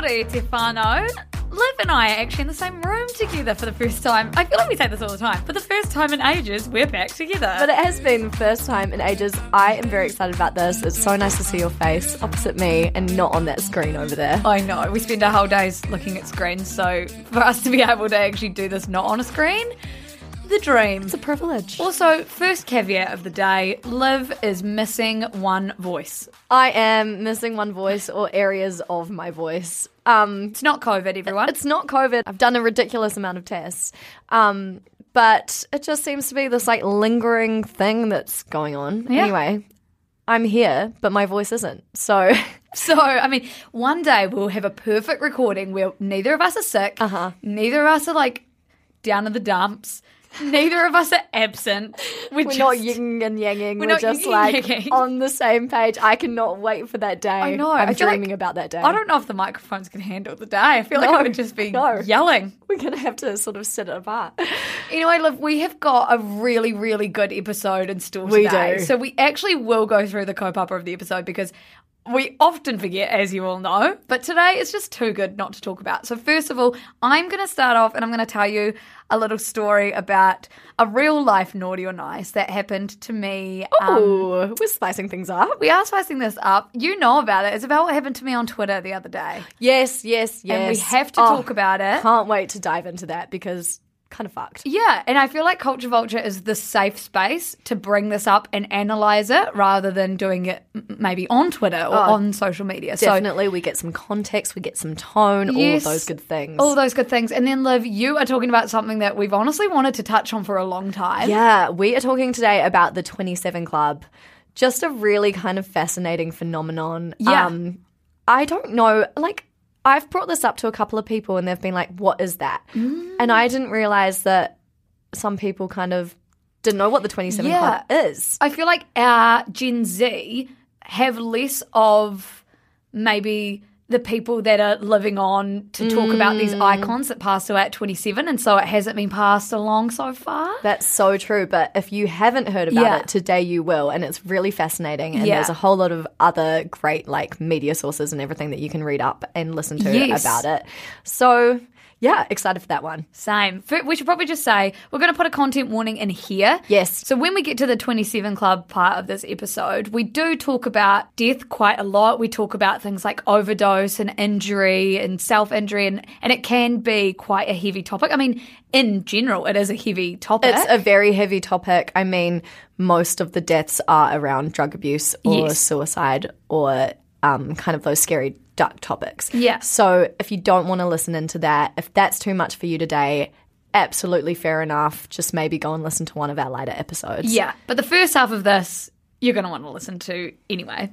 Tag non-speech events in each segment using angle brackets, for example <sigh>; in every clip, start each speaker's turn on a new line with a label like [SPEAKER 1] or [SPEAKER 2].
[SPEAKER 1] Kia e. Liv and I are actually in the same room together for the first time. I feel like we say this all the time. For the first time in ages, we're back together.
[SPEAKER 2] But it has been the first time in ages. I am very excited about this. It's so nice to see your face opposite me and not on that screen over there.
[SPEAKER 1] I know, we spend our whole days looking at screens, so for us to be able to actually do this not on a screen, the dream.
[SPEAKER 2] It's a privilege.
[SPEAKER 1] Also, first caveat of the day Liv is missing one voice.
[SPEAKER 2] I am missing one voice or areas of my voice. Um,
[SPEAKER 1] It's not COVID, everyone.
[SPEAKER 2] it's not COVID. I've done a ridiculous amount of tests. Um, but it just seems to be this like lingering thing that's going on.
[SPEAKER 1] Yeah.
[SPEAKER 2] Anyway, I'm here, but my voice isn't. So <laughs>
[SPEAKER 1] So, I mean, one day we'll have a perfect recording where neither of us are sick,
[SPEAKER 2] Uh-huh.
[SPEAKER 1] neither of us are like down in the dumps, neither of us are absent. We're,
[SPEAKER 2] we're
[SPEAKER 1] just,
[SPEAKER 2] not yin and yanging.
[SPEAKER 1] We're
[SPEAKER 2] We're, just like on the same page. I cannot wait for that day.
[SPEAKER 1] I know.
[SPEAKER 2] I'm
[SPEAKER 1] I feel like-
[SPEAKER 2] dreaming about that day.
[SPEAKER 1] I don't know if the microphones can handle the day. I feel like
[SPEAKER 2] No,
[SPEAKER 1] I would just be
[SPEAKER 2] no.
[SPEAKER 1] yelling.
[SPEAKER 2] We're gonna have to sort of sit it apart.
[SPEAKER 1] Anyway, look, we have got a really, really good episode in store
[SPEAKER 2] We
[SPEAKER 1] today.
[SPEAKER 2] do.
[SPEAKER 1] So we actually will go through the co-popper of the episode because we often forget, as you all know. But today it's just too good not to talk about. So first of all, I'm going to start off and I'm going to tell you a little story about a real life naughty or nice that happened to me. um,
[SPEAKER 2] we're spicing things up.
[SPEAKER 1] we are spicing this up. You know about it. It's about what happened to me on Twitter the other day.
[SPEAKER 2] Yes, yes, yes.
[SPEAKER 1] And we have to
[SPEAKER 2] Oh,
[SPEAKER 1] talk about it.
[SPEAKER 2] Can't wait to dive into that because kind of fucked.
[SPEAKER 1] Yeah, and I feel like Culture Vulture is the safe space to bring this up and analyze it rather than doing it maybe on Twitter or on social media.
[SPEAKER 2] Definitely, we get some context, we get some tone, all
[SPEAKER 1] Yes.
[SPEAKER 2] of those good things.
[SPEAKER 1] All those good things. And then Liv, you are talking about something that we've honestly wanted to touch on for a long time.
[SPEAKER 2] yeah, we are talking today about the 27 Club. Just a really kind of fascinating phenomenon.
[SPEAKER 1] Yeah.
[SPEAKER 2] Um, I don't know, like, I've brought this up to a couple of people and they've been like, what is that?
[SPEAKER 1] Mm.
[SPEAKER 2] And I didn't realize that some people kind of didn't know what the 27
[SPEAKER 1] Yeah.
[SPEAKER 2] Club is.
[SPEAKER 1] I feel like our Gen Z have less of maybe the people that are living on to talk about these
[SPEAKER 2] Mm.
[SPEAKER 1] icons that passed away at 27 and so it hasn't been passed along so far.
[SPEAKER 2] That's so true. But if you haven't heard about
[SPEAKER 1] Yeah.
[SPEAKER 2] it today, you will, and it's really fascinating. And
[SPEAKER 1] Yeah.
[SPEAKER 2] there's a whole lot of other great like media sources and everything that you can read up and listen to
[SPEAKER 1] Yes.
[SPEAKER 2] about it. So yeah, excited for that one.
[SPEAKER 1] Same. We should probably just say we're going to put a content warning in here.
[SPEAKER 2] Yes.
[SPEAKER 1] So when we get to the 27 Club part of this episode, we do talk about death quite a lot. We talk about things like overdose and injury and self injury, and, and it can be quite a heavy topic. I mean, in general, it is a heavy topic.
[SPEAKER 2] It's a very heavy topic. I mean, most of the deaths are around drug abuse or
[SPEAKER 1] Yes.
[SPEAKER 2] suicide or um, kind of those scary dark topics.
[SPEAKER 1] Yeah.
[SPEAKER 2] So if you don't want to listen into that, if that's too much for you today, absolutely fair enough. Just maybe go and listen to one of our later episodes.
[SPEAKER 1] yeah. But the first half of this, you're going to want to listen to anyway.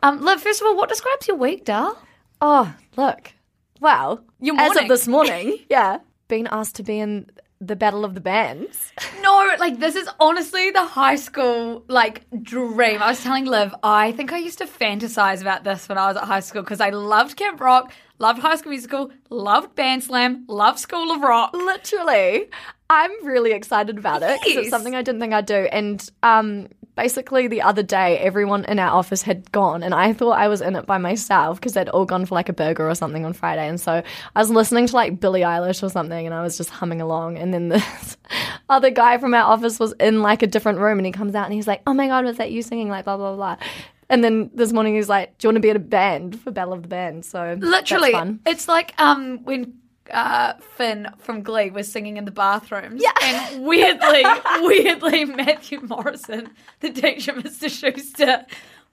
[SPEAKER 1] Um, Liv, first of all, what describes your week, Dal?
[SPEAKER 2] Oh, look. Wow.
[SPEAKER 1] Your
[SPEAKER 2] As of this morning, <laughs> yeah. Being asked to be in the Battle of the Bands. <laughs>
[SPEAKER 1] No, like this is honestly the high school like dream. I was telling Liv, I think I used to fantasize about this when I was at high school because I loved Camp Rock, loved High School Musical, loved Band Slam, loved School of Rock.
[SPEAKER 2] Literally. I'm really excited about it because
[SPEAKER 1] Yes.
[SPEAKER 2] it's something I didn't think I'd do. And um, basically, the other day, everyone in our office had gone, and I thought I was in it by myself because they'd all gone for like a burger or something on Friday. And so I was listening to like Billie Eilish or something, and I was just humming along. And then <laughs> this other guy from our office was in like a different room, and he comes out and he's like, "Oh my god, was that you singing?" Like blah blah blah. And then this morning he's like, "Do you want to be in a band for Battle of the Band?" So
[SPEAKER 1] Literally, it's like um when uh, Finn from Glee was singing in the bathrooms. Yeah. And weirdly, <laughs> weirdly, Matthew Morrison, the teacher, Mr. Schuester,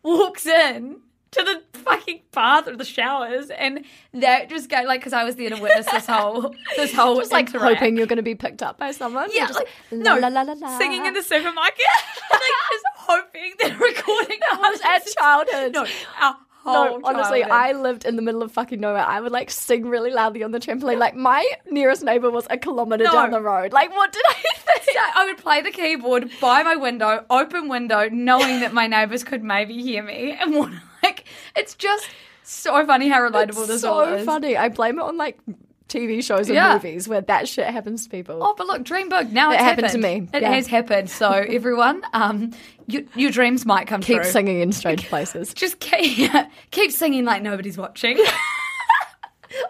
[SPEAKER 1] walks in to the fucking bath or the showers, and that just go like because I was there to witness this whole <laughs> this whole
[SPEAKER 2] Just like
[SPEAKER 1] interact.
[SPEAKER 2] hoping you're going to be picked up by someone.
[SPEAKER 1] Yeah,
[SPEAKER 2] just
[SPEAKER 1] like, no,
[SPEAKER 2] la, la, la, la.
[SPEAKER 1] singing in the supermarket, <laughs> like just hoping they're recording
[SPEAKER 2] was our childhood.
[SPEAKER 1] No, our
[SPEAKER 2] No, honestly,
[SPEAKER 1] childhood.
[SPEAKER 2] I lived in the middle of fucking nowhere. I would like sing really loudly on the trampoline. Like my nearest neighbor was a kilometer
[SPEAKER 1] No.
[SPEAKER 2] down the road. Like, what did I <laughs> think?
[SPEAKER 1] I would play the keyboard by my window, open window, knowing that my neighbours could maybe hear me, and want like it's just so funny how relatable this all
[SPEAKER 2] so funny. I blame it on like TV shows and
[SPEAKER 1] Yeah.
[SPEAKER 2] movies where that shit happens to people.
[SPEAKER 1] Oh, but look, dream big. Now
[SPEAKER 2] It
[SPEAKER 1] it's
[SPEAKER 2] happened to me,
[SPEAKER 1] It
[SPEAKER 2] yeah.
[SPEAKER 1] has happened. So <laughs> everyone, um, you, your dreams might come
[SPEAKER 2] Keep
[SPEAKER 1] true.
[SPEAKER 2] Keep singing in strange <laughs> places.
[SPEAKER 1] Just keep, <laughs> keep singing like nobody's watching.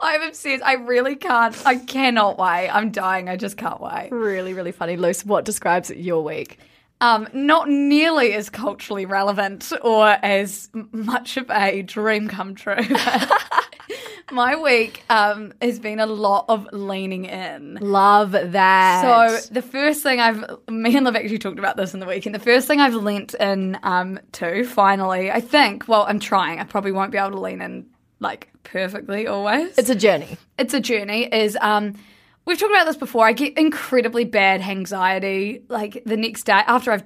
[SPEAKER 1] I'm obsessed. I really can't. I cannot wait. I'm dying. I just can't wait.
[SPEAKER 2] really, really funny. Luce, what describes your week?
[SPEAKER 1] Um, not nearly as culturally relevant or as much of a dream come true. My week um, has been a lot of leaning in.
[SPEAKER 2] Love that.
[SPEAKER 1] So the first thing I've, me and Liv actually talked about this in the weekend. The first thing I've leant in um, to finally, I think. Well, I'm trying. I probably won't be able to lean in like perfectly always.
[SPEAKER 2] it's a journey.
[SPEAKER 1] it's a journey. Is um, we've talked about this before. I get incredibly bad anxiety like the next day after I've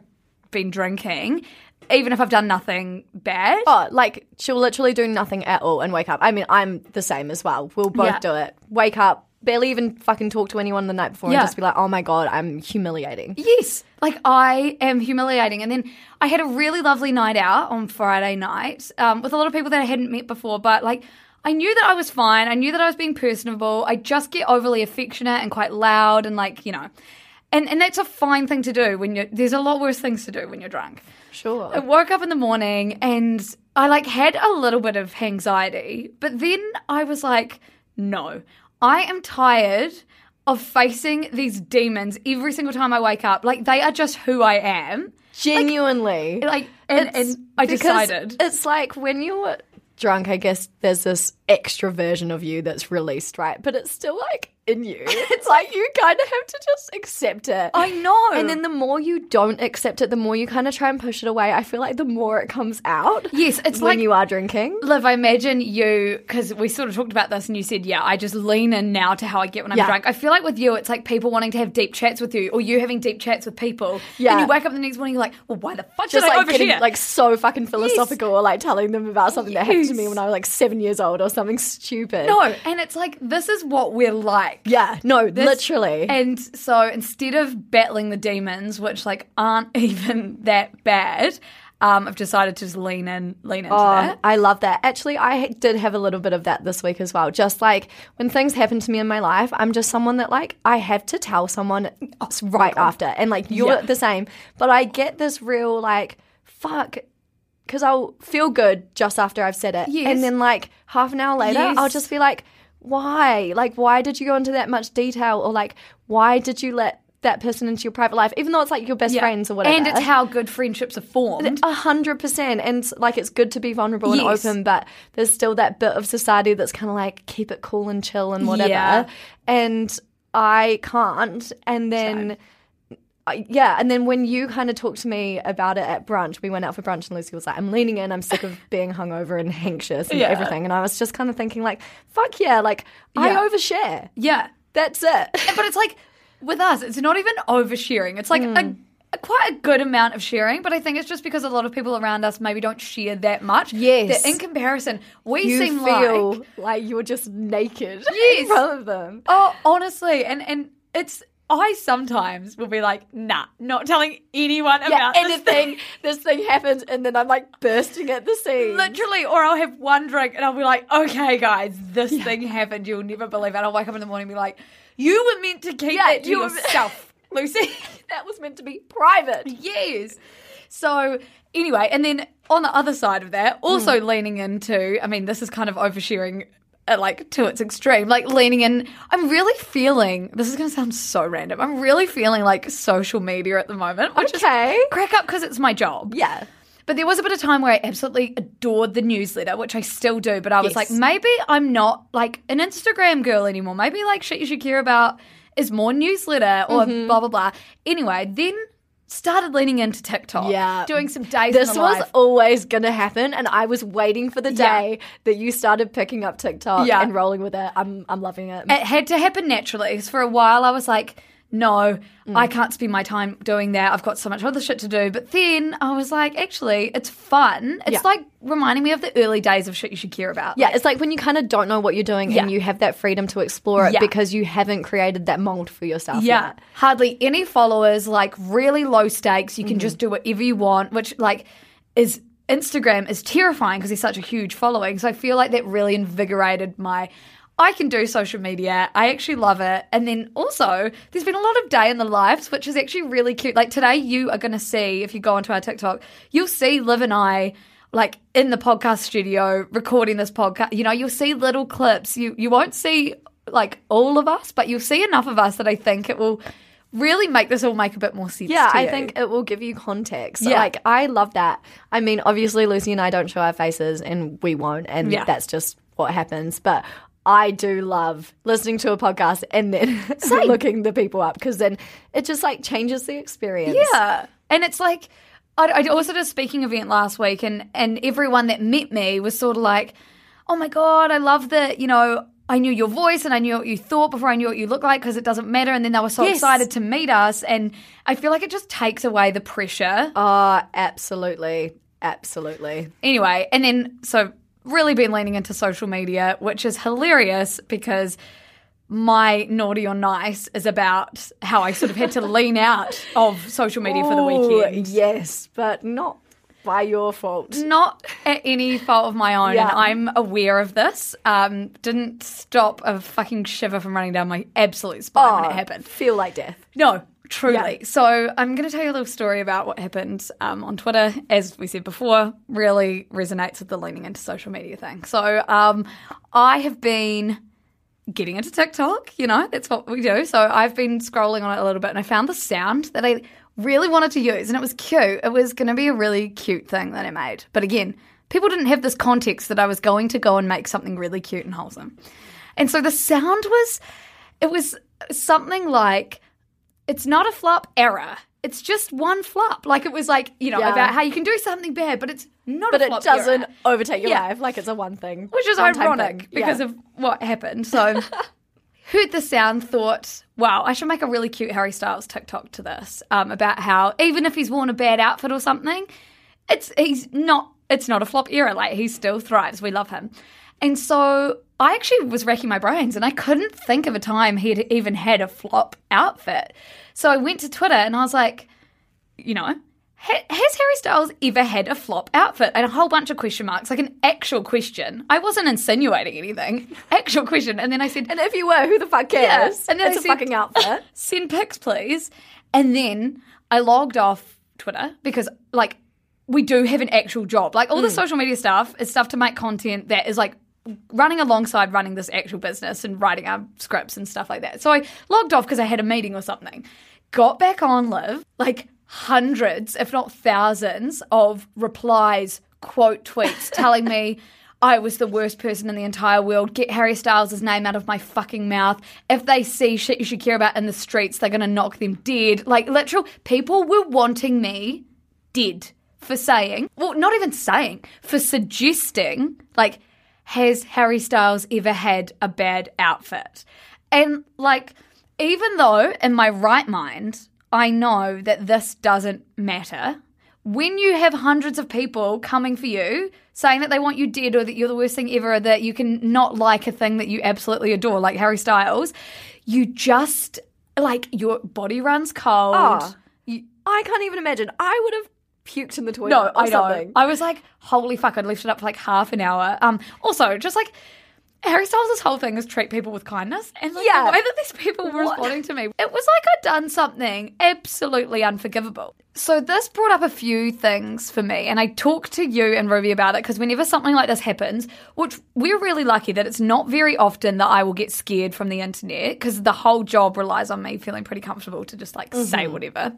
[SPEAKER 1] been drinking, even if I've done nothing bad.
[SPEAKER 2] Oh, like she'll literally do nothing at all and wake up. I mean, I'm the same as well. We'll both
[SPEAKER 1] Yeah.
[SPEAKER 2] do it. Wake up, barely even fucking talk to anyone the night before
[SPEAKER 1] Yeah.
[SPEAKER 2] and just be like, oh my God, I'm humiliating.
[SPEAKER 1] Yes, like I am humiliating. And then I had a really lovely night out on Friday night um, with a lot of people that I hadn't met before, but like I knew that I was fine. I knew that I was being personable. I just get overly affectionate and quite loud and like, you know. And and that's a fine thing to do when you're there's a lot worse things to do when you're drunk. I woke up in the morning and I like had a little bit of anxiety, but then I was like, no, I am tired of facing these demons every single time I wake up. Like they are just who I am.
[SPEAKER 2] Genuinely.
[SPEAKER 1] Like and, and I decided.
[SPEAKER 2] It's like when you're drunk, I guess there's this extra version of you that's released, right? But it's still like in you. <laughs> It's like you kind of have to just accept it.
[SPEAKER 1] I know.
[SPEAKER 2] And then the more you don't accept it, the more you kind of try and push it away. I feel like the more it comes out.
[SPEAKER 1] Yes, it's
[SPEAKER 2] when
[SPEAKER 1] like-
[SPEAKER 2] you are drinking.
[SPEAKER 1] Liv, I imagine you, because we sort of talked about this and you said, yeah, I just lean in now to how I get when I'm
[SPEAKER 2] Yeah.
[SPEAKER 1] drunk. I feel like with you, it's like people wanting to have deep chats with you or you having deep chats with people.
[SPEAKER 2] Yeah.
[SPEAKER 1] And you wake up the next morning, you're like, well, why the fuck
[SPEAKER 2] Just
[SPEAKER 1] did I
[SPEAKER 2] like getting
[SPEAKER 1] overshare?
[SPEAKER 2] like so fucking philosophical or like telling them about something that happened to me when I was like seven years old or something stupid.
[SPEAKER 1] no, and it's like, this is what we're like.
[SPEAKER 2] Yeah, no,
[SPEAKER 1] This-
[SPEAKER 2] literally.
[SPEAKER 1] And so instead of battling the demons, which like aren't <laughs> even that bad, um, I've decided to just lean in, lean into
[SPEAKER 2] Oh,
[SPEAKER 1] that.
[SPEAKER 2] I love that. Actually, I did have a little bit of that this week as well. Just like when things happen to me in my life, I'm just someone that like I have to tell someone right after, and like you're
[SPEAKER 1] Yeah.
[SPEAKER 2] the same. But I get this real like fuck. Because I'll feel good just after I've said it.
[SPEAKER 1] Yes.
[SPEAKER 2] And then, like, half an hour later,
[SPEAKER 1] Yes.
[SPEAKER 2] I'll just be like, why? Like, why did you go into that much detail? Or, like, why did you let that person into your private life? Even though it's like your best
[SPEAKER 1] Yeah.
[SPEAKER 2] friends or whatever.
[SPEAKER 1] And it's how good friendships are formed.
[SPEAKER 2] A hundred percent, and like it's good to be vulnerable
[SPEAKER 1] Yes.
[SPEAKER 2] and open, but there's still that bit of society that's kind of like keep it cool and chill and whatever.
[SPEAKER 1] Yeah.
[SPEAKER 2] And I can't. And then, yeah, and then when you kind of talked to me about it at brunch, we went out for brunch, and Lucy was like, "I'm leaning in. I'm sick of <laughs> being hungover and anxious and
[SPEAKER 1] Yeah.
[SPEAKER 2] everything." And I was just kind of thinking, like, "Fuck yeah!" Like I overshare.
[SPEAKER 1] yeah.
[SPEAKER 2] That's it. <laughs>
[SPEAKER 1] But it's like with us, it's not even oversharing. It's like
[SPEAKER 2] Hmm.
[SPEAKER 1] a, a quite a good amount of sharing, but I think it's just because a lot of people around us maybe don't share that much.
[SPEAKER 2] Yes.
[SPEAKER 1] That in comparison, we
[SPEAKER 2] you
[SPEAKER 1] seem
[SPEAKER 2] feel
[SPEAKER 1] like
[SPEAKER 2] like you're just naked <laughs>
[SPEAKER 1] Yes.
[SPEAKER 2] in front of them.
[SPEAKER 1] oh, honestly, and and it's I sometimes will be like, nah, not telling anyone
[SPEAKER 2] Yeah,
[SPEAKER 1] about this
[SPEAKER 2] anything.
[SPEAKER 1] thing. <laughs>
[SPEAKER 2] This thing happens, and then I'm like bursting at the seams.
[SPEAKER 1] Literally, or I'll have one drink and I'll be like, okay, guys, this thing happened. You'll never believe it. And I'll wake up in the morning and be like, you were meant to keep
[SPEAKER 2] Yeah,
[SPEAKER 1] that to
[SPEAKER 2] you
[SPEAKER 1] yourself, <laughs> Lucy.
[SPEAKER 2] that was meant to be private.
[SPEAKER 1] yes. So, anyway, and then on the other side of that, also
[SPEAKER 2] Hmm.
[SPEAKER 1] leaning into, I mean, this is kind of oversharing. Uh, Like to its extreme, like leaning in. I'm really feeling. This is going to sound so random. I'm really feeling like social media at the moment, which
[SPEAKER 2] Okay.
[SPEAKER 1] is crack up because it's my job.
[SPEAKER 2] Yeah.
[SPEAKER 1] But there was a bit of time where I absolutely adored the newsletter, which I still do. But I was
[SPEAKER 2] Yes.
[SPEAKER 1] like, maybe I'm not like an Instagram girl anymore. Maybe like shit you should care about is more newsletter or
[SPEAKER 2] Mm-hmm.
[SPEAKER 1] blah blah blah. Anyway, then started leaning into TikTok.
[SPEAKER 2] Yeah.
[SPEAKER 1] Doing some days
[SPEAKER 2] This was
[SPEAKER 1] life.
[SPEAKER 2] always going to happen, and I was waiting for the
[SPEAKER 1] Yeah.
[SPEAKER 2] day that you started picking up TikTok
[SPEAKER 1] Yeah.
[SPEAKER 2] and rolling with it. I'm, I'm loving it.
[SPEAKER 1] it had to happen naturally. 'cause for a while, I was like, no,
[SPEAKER 2] Mm.
[SPEAKER 1] I can't spend my time doing that. I've got so much other shit to do. But then I was like, actually, it's fun. It's
[SPEAKER 2] Yeah.
[SPEAKER 1] like reminding me of the early days of shit you should care about.
[SPEAKER 2] yeah, it's like when you kind of don't know what you're doing
[SPEAKER 1] Yeah.
[SPEAKER 2] and you have that freedom to explore it
[SPEAKER 1] Yeah.
[SPEAKER 2] because you haven't created that mold for yourself.
[SPEAKER 1] Yeah.
[SPEAKER 2] yet.
[SPEAKER 1] Hardly any followers, like really low stakes. You can
[SPEAKER 2] Mm-hmm.
[SPEAKER 1] just do whatever you want, which like is Instagram is terrifying because there's such a huge following. So I feel like that really invigorated my I can do social media. I actually love it. And then also, there's been a lot of day in the lives, which is actually really cute. Like today, you are going to see, if you go onto our TikTok, you'll see Liv and I like in the podcast studio recording this podcast. You know, you'll see little clips. You you won't see like all of us, but you'll see enough of us that I think it will really make this all make a bit more sense.
[SPEAKER 2] Yeah, I think it will give you context.
[SPEAKER 1] Yeah.
[SPEAKER 2] Like, I love that. I mean, obviously, Lucy and I don't show our faces, and we won't, and
[SPEAKER 1] Yeah.
[SPEAKER 2] that's just what happens. But I do love listening to a podcast and then <laughs> looking the people up because then it just like changes the experience.
[SPEAKER 1] Yeah, and it's like I, I also did a speaking event last week, and and everyone that met me was sort of like, "Oh my god, I love that!" You know, I knew your voice and I knew what you thought before I knew what you looked like because it doesn't matter. And then they were so
[SPEAKER 2] Yes.
[SPEAKER 1] excited to meet us, and I feel like it just takes away the pressure.
[SPEAKER 2] Oh, absolutely. Absolutely.
[SPEAKER 1] Anyway, and then so really been leaning into social media, which is hilarious because my naughty or nice is about how I sort of had to <laughs> lean out of social media for the weekend.
[SPEAKER 2] Yes, but not by your fault.
[SPEAKER 1] Not at any fault of my own,
[SPEAKER 2] Yeah.
[SPEAKER 1] and I'm aware of this. Um, didn't stop a fucking shiver from running down my absolute spine when it happened.
[SPEAKER 2] Feel like death.
[SPEAKER 1] No, truly.
[SPEAKER 2] Yeah.
[SPEAKER 1] So I'm going to tell you a little story about what happened um, on Twitter. As we said before, really resonates with the leaning into social media thing. So um, I have been getting into TikTok. You know, that's what we do. So I've been scrolling on it a little bit, and I found the sound that I really wanted to use, and it was cute. It was going to be a really cute thing that I made. But again, people didn't have this context that I was going to go and make something really cute and wholesome. And so the sound was, it was something like, it's not a flop error. It's just one flop. Like it was like, you know,
[SPEAKER 2] Yeah.
[SPEAKER 1] about how you can do something bad, but it's not
[SPEAKER 2] But it doesn't
[SPEAKER 1] error.
[SPEAKER 2] overtake your
[SPEAKER 1] Yeah.
[SPEAKER 2] life like it's a one thing.
[SPEAKER 1] Which is ironic
[SPEAKER 2] thing.
[SPEAKER 1] because of what happened. So <laughs> heard the sound, thought, wow, I should make a really cute Harry Styles TikTok to this um, about how even if he's worn a bad outfit or something, it's he's not it's not a flop era. Like he still thrives. We love him. And so I actually was racking my brains and I couldn't think of a time he'd even had a flop outfit. So I went to Twitter and I was like, you know, has Harry Styles ever had a flop outfit? And a whole bunch of question marks, like an actual question. I wasn't insinuating anything. <laughs> Actual question. And then I said,
[SPEAKER 2] And if you were, who the fuck cares?
[SPEAKER 1] and then
[SPEAKER 2] it's
[SPEAKER 1] I
[SPEAKER 2] a
[SPEAKER 1] said-
[SPEAKER 2] fucking outfit. <laughs>
[SPEAKER 1] send pics, please. And then I logged off Twitter because, like, we do have an actual job. Like, all the mm. social media stuff is stuff to make content that is like running alongside running this actual business and writing our scripts and stuff like that. So I logged off because I had a meeting or something. Got back on Liv, like hundreds, if not thousands, of replies, quote tweets <laughs> telling me I was the worst person in the entire world. Get Harry Styles' name out of my fucking mouth. If they see shit you should care about in the streets, they're gonna knock them dead. Like literal people were wanting me dead for saying, well, not even saying, for suggesting, like, has Harry Styles ever had a bad outfit? And like, even though in my right mind, I know that this doesn't matter, when you have hundreds of people coming for you saying that they want you dead or that you're the worst thing ever or that you can not like a thing that you absolutely adore, like Harry Styles, you just like your body runs cold.
[SPEAKER 2] Oh.
[SPEAKER 1] You-
[SPEAKER 2] I can't even imagine. I would have puked in the toilet.
[SPEAKER 1] no, I know.
[SPEAKER 2] something.
[SPEAKER 1] I was like, holy fuck, I'd left it up for like half an hour. Um, also, just like Harry Styles' whole thing is treat people with kindness. And like
[SPEAKER 2] Yeah.
[SPEAKER 1] the way that these people were
[SPEAKER 2] What?
[SPEAKER 1] responding to me, it was like I'd done something absolutely unforgivable. So this brought up a few things for me, and I talked to you and Ruby about it because whenever something like this happens, which we're really lucky that it's not very often that I will get scared from the internet because the whole job relies on me feeling pretty comfortable to just like say whatever.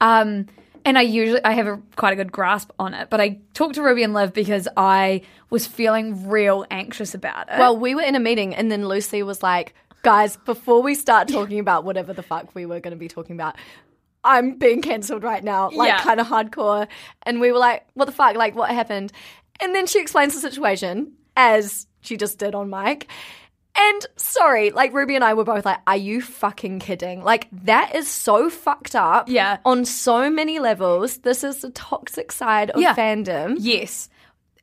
[SPEAKER 1] Um, and I usually I have a quite a good grasp on it, but I talked to Ruby and Liv because I was feeling real anxious about it.
[SPEAKER 2] Well, we were in a meeting, and then Lucy was like, "Guys, before we start talking about whatever the fuck we were going to be talking about, I'm being cancelled right now, like
[SPEAKER 1] Yeah.
[SPEAKER 2] kind of hardcore. And we were like, what the fuck? Like, what happened? And then she explains the situation as she just did on mic. And sorry, like Ruby and I were both like, are you fucking kidding? Like, that is so fucked up.
[SPEAKER 1] Yeah.
[SPEAKER 2] On so many levels. This is the toxic side of
[SPEAKER 1] Yeah.
[SPEAKER 2] fandom.
[SPEAKER 1] Yes.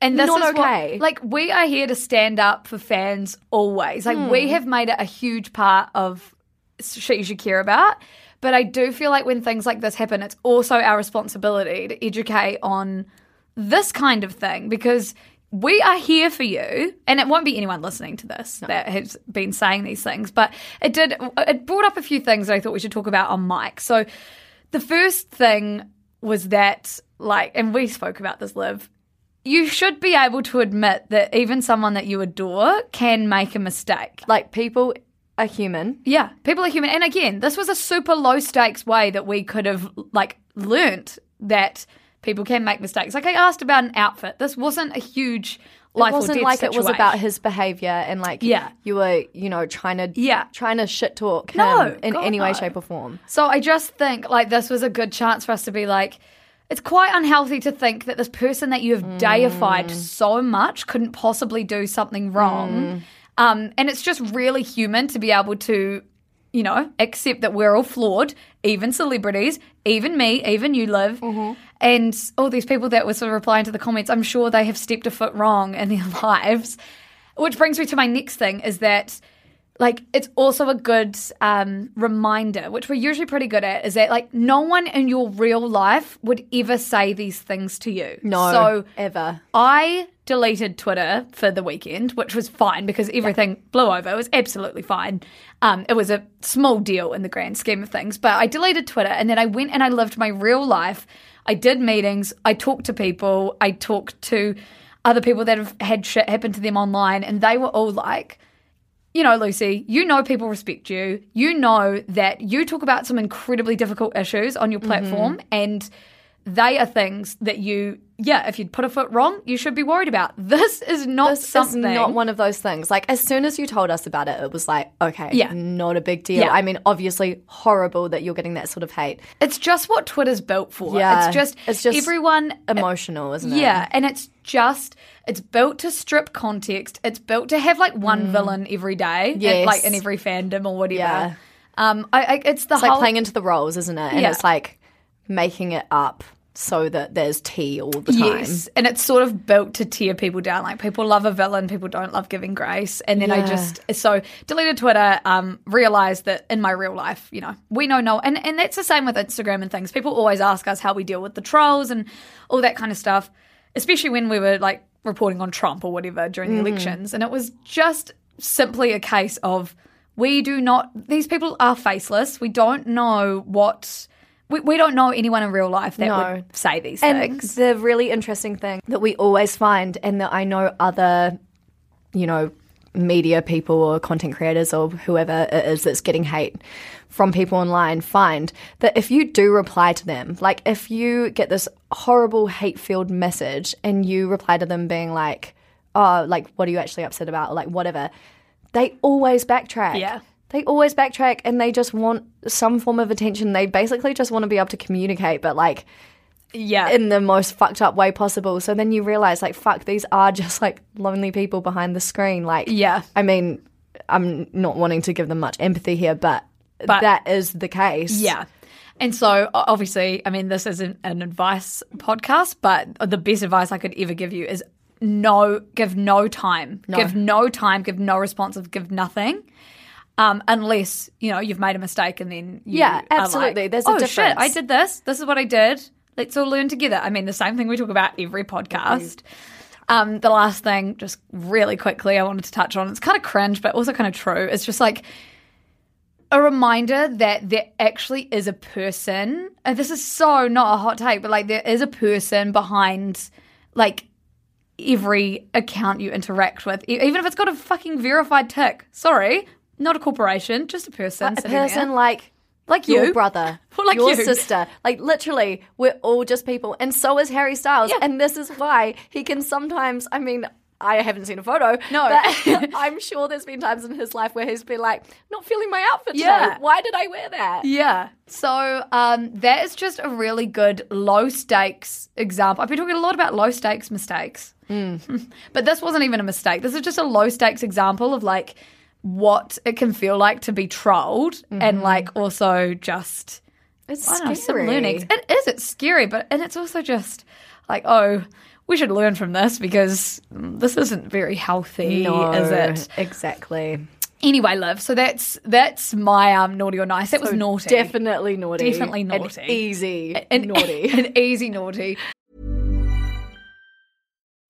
[SPEAKER 1] And this
[SPEAKER 2] Not
[SPEAKER 1] is what-
[SPEAKER 2] okay.
[SPEAKER 1] like we are here to stand up for fans always. Like
[SPEAKER 2] Hmm.
[SPEAKER 1] we have made it a huge part of shit you should care about. But I do feel like when things like this happen, it's also our responsibility to educate on this kind of thing because we are here for you and it won't be anyone listening to this that has been saying these things but it did it brought up a few things that i thought we should talk about on mic so the first thing was that like and we spoke about this live you should be able to admit that even someone that you adore can make a mistake
[SPEAKER 2] Like, people are human.
[SPEAKER 1] yeah, people are human. And again, this was a super low stakes way that we could have like learnt that people can make mistakes. Like I asked about an outfit. This wasn't a huge life
[SPEAKER 2] it wasn't
[SPEAKER 1] or death
[SPEAKER 2] like it was about his behavior and like
[SPEAKER 1] Yeah.
[SPEAKER 2] you were you know trying to
[SPEAKER 1] Yeah.
[SPEAKER 2] trying to shit talk him
[SPEAKER 1] No,
[SPEAKER 2] in
[SPEAKER 1] God,
[SPEAKER 2] any way
[SPEAKER 1] no.
[SPEAKER 2] shape or form
[SPEAKER 1] So I just think like this was a good chance for us to be like, it's quite unhealthy to think that this person that you have deified so much couldn't possibly do something wrong. Um, and it's just really human to be able to, you know, accept that we're all flawed, even celebrities, even me, even you Liv. And all these people that were sort of replying to the comments, I'm sure they have stepped a foot wrong in their <laughs> lives. Which brings me to my next thing is that like it's also a good um, reminder, which we're usually pretty good at, is that like no one in your real life would ever say these things to you.
[SPEAKER 2] no
[SPEAKER 1] So
[SPEAKER 2] ever
[SPEAKER 1] I deleted Twitter for the weekend, which was fine because everything blew over. It was absolutely fine. Um, it was a small deal in the grand scheme of things, but I deleted Twitter and then I went and I lived my real life. I did meetings. I talked to people. I talked to other people that have had shit happen to them online, and they were all like, you know, Lucy, you know people respect you. You know that you talk about some incredibly difficult issues on your platform,
[SPEAKER 2] Mm-hmm.
[SPEAKER 1] and they are things that you, yeah, if you'd put a foot wrong, you should be worried about. <laughs> This is not
[SPEAKER 2] this
[SPEAKER 1] something.
[SPEAKER 2] is not one of those things like as soon as you told us about it it was like okay
[SPEAKER 1] Yeah.
[SPEAKER 2] not a big deal
[SPEAKER 1] Yeah.
[SPEAKER 2] i mean obviously horrible that you're getting that sort of hate
[SPEAKER 1] it's just what Twitter's built for.
[SPEAKER 2] Yeah,
[SPEAKER 1] It's just,
[SPEAKER 2] it's just
[SPEAKER 1] everyone
[SPEAKER 2] emotional isn't it
[SPEAKER 1] Yeah, and it's just it's built to strip context. It's built to have like one villain every day,
[SPEAKER 2] Mm. Yes.
[SPEAKER 1] like in every fandom or whatever.
[SPEAKER 2] Yeah.
[SPEAKER 1] Um, I, I it's the
[SPEAKER 2] it's
[SPEAKER 1] whole
[SPEAKER 2] like playing into the roles isn't it and
[SPEAKER 1] Yeah.
[SPEAKER 2] it's like making it up so that there's tea all the time
[SPEAKER 1] Yes, and it's sort of built to tear people down. Like people love a villain, people don't love giving grace. And then I just so deleted Twitter. Um, realized that in my real life, you know, we know no, and and that's the same with Instagram and things. People always ask us how we deal with the trolls and all that kind of stuff, especially when we were like reporting on Trump or whatever during the elections. And it was just simply a case of we do not. These people are faceless. We don't know what. We, we don't know anyone in real life that
[SPEAKER 2] No.
[SPEAKER 1] would say these
[SPEAKER 2] And
[SPEAKER 1] things.
[SPEAKER 2] the really interesting thing that we always find, and that I know other, you know, media people or content creators or whoever it is that's getting hate from people online find that if you do reply to them, like if you get this horrible hate filled message and you reply to them being like, oh, like, what are you actually upset about? Or like, whatever, they always backtrack.
[SPEAKER 1] Yeah.
[SPEAKER 2] They always backtrack and they just want some form of attention. They basically just want to be able to communicate, but like,
[SPEAKER 1] Yeah.
[SPEAKER 2] in the most fucked up way possible. So then you realize, like, fuck, these are just like lonely people behind the screen. Like,
[SPEAKER 1] Yeah.
[SPEAKER 2] I mean, I'm not wanting to give them much empathy here, but,
[SPEAKER 1] But-
[SPEAKER 2] that is the case.
[SPEAKER 1] yeah. And so, obviously, I mean, this isn't an advice podcast, but the best advice I could ever give you is no, give no time. Give no time, give no responsive, give nothing. Um, unless, you know, you've made a mistake and then you
[SPEAKER 2] Yeah, absolutely.
[SPEAKER 1] like,
[SPEAKER 2] There's a
[SPEAKER 1] oh, shit,
[SPEAKER 2] difference."
[SPEAKER 1] I did this. This is what I did. Let's all learn together. I mean, the same thing we talk about every podcast. Um, the last thing, just really quickly, I wanted to touch on. It's kind of cringe, but also kind of true. It's just like a reminder that there actually is a person. And this is so not a hot take, but like there is a person behind like every account you interact with, even if it's got a fucking verified tick. Sorry, not a corporation, just a person.
[SPEAKER 2] A
[SPEAKER 1] there.
[SPEAKER 2] person like,
[SPEAKER 1] Like
[SPEAKER 2] your brother, <laughs>
[SPEAKER 1] Well, like
[SPEAKER 2] your
[SPEAKER 1] you.
[SPEAKER 2] sister. Like, literally, we're all just people. And so is Harry Styles.
[SPEAKER 1] Yeah.
[SPEAKER 2] And this is why he can sometimes, I mean, I haven't seen a photo.
[SPEAKER 1] No.
[SPEAKER 2] but <laughs> I'm sure there's been times in his life where he's been like, not feeling my outfit today.
[SPEAKER 1] Yeah.
[SPEAKER 2] Why did I wear that?
[SPEAKER 1] Yeah. So um, that is just a really good low stakes example. I've been talking a lot about low stakes mistakes, <laughs> but this wasn't even a mistake. This is just a low stakes example of like what it can feel like to be trolled and like also just
[SPEAKER 2] It's
[SPEAKER 1] I know, some
[SPEAKER 2] scary.
[SPEAKER 1] learnings. It is. It's scary, but and it's also just like oh. We should learn from this because this isn't very healthy,
[SPEAKER 2] No,
[SPEAKER 1] is it?
[SPEAKER 2] Exactly.
[SPEAKER 1] Anyway, Liv. So that's that's my um naughty or nice. That was naughty.
[SPEAKER 2] Definitely naughty.
[SPEAKER 1] Definitely
[SPEAKER 2] And
[SPEAKER 1] naughty.
[SPEAKER 2] easy
[SPEAKER 1] an,
[SPEAKER 2] naughty. <laughs>
[SPEAKER 1] an easy naughty.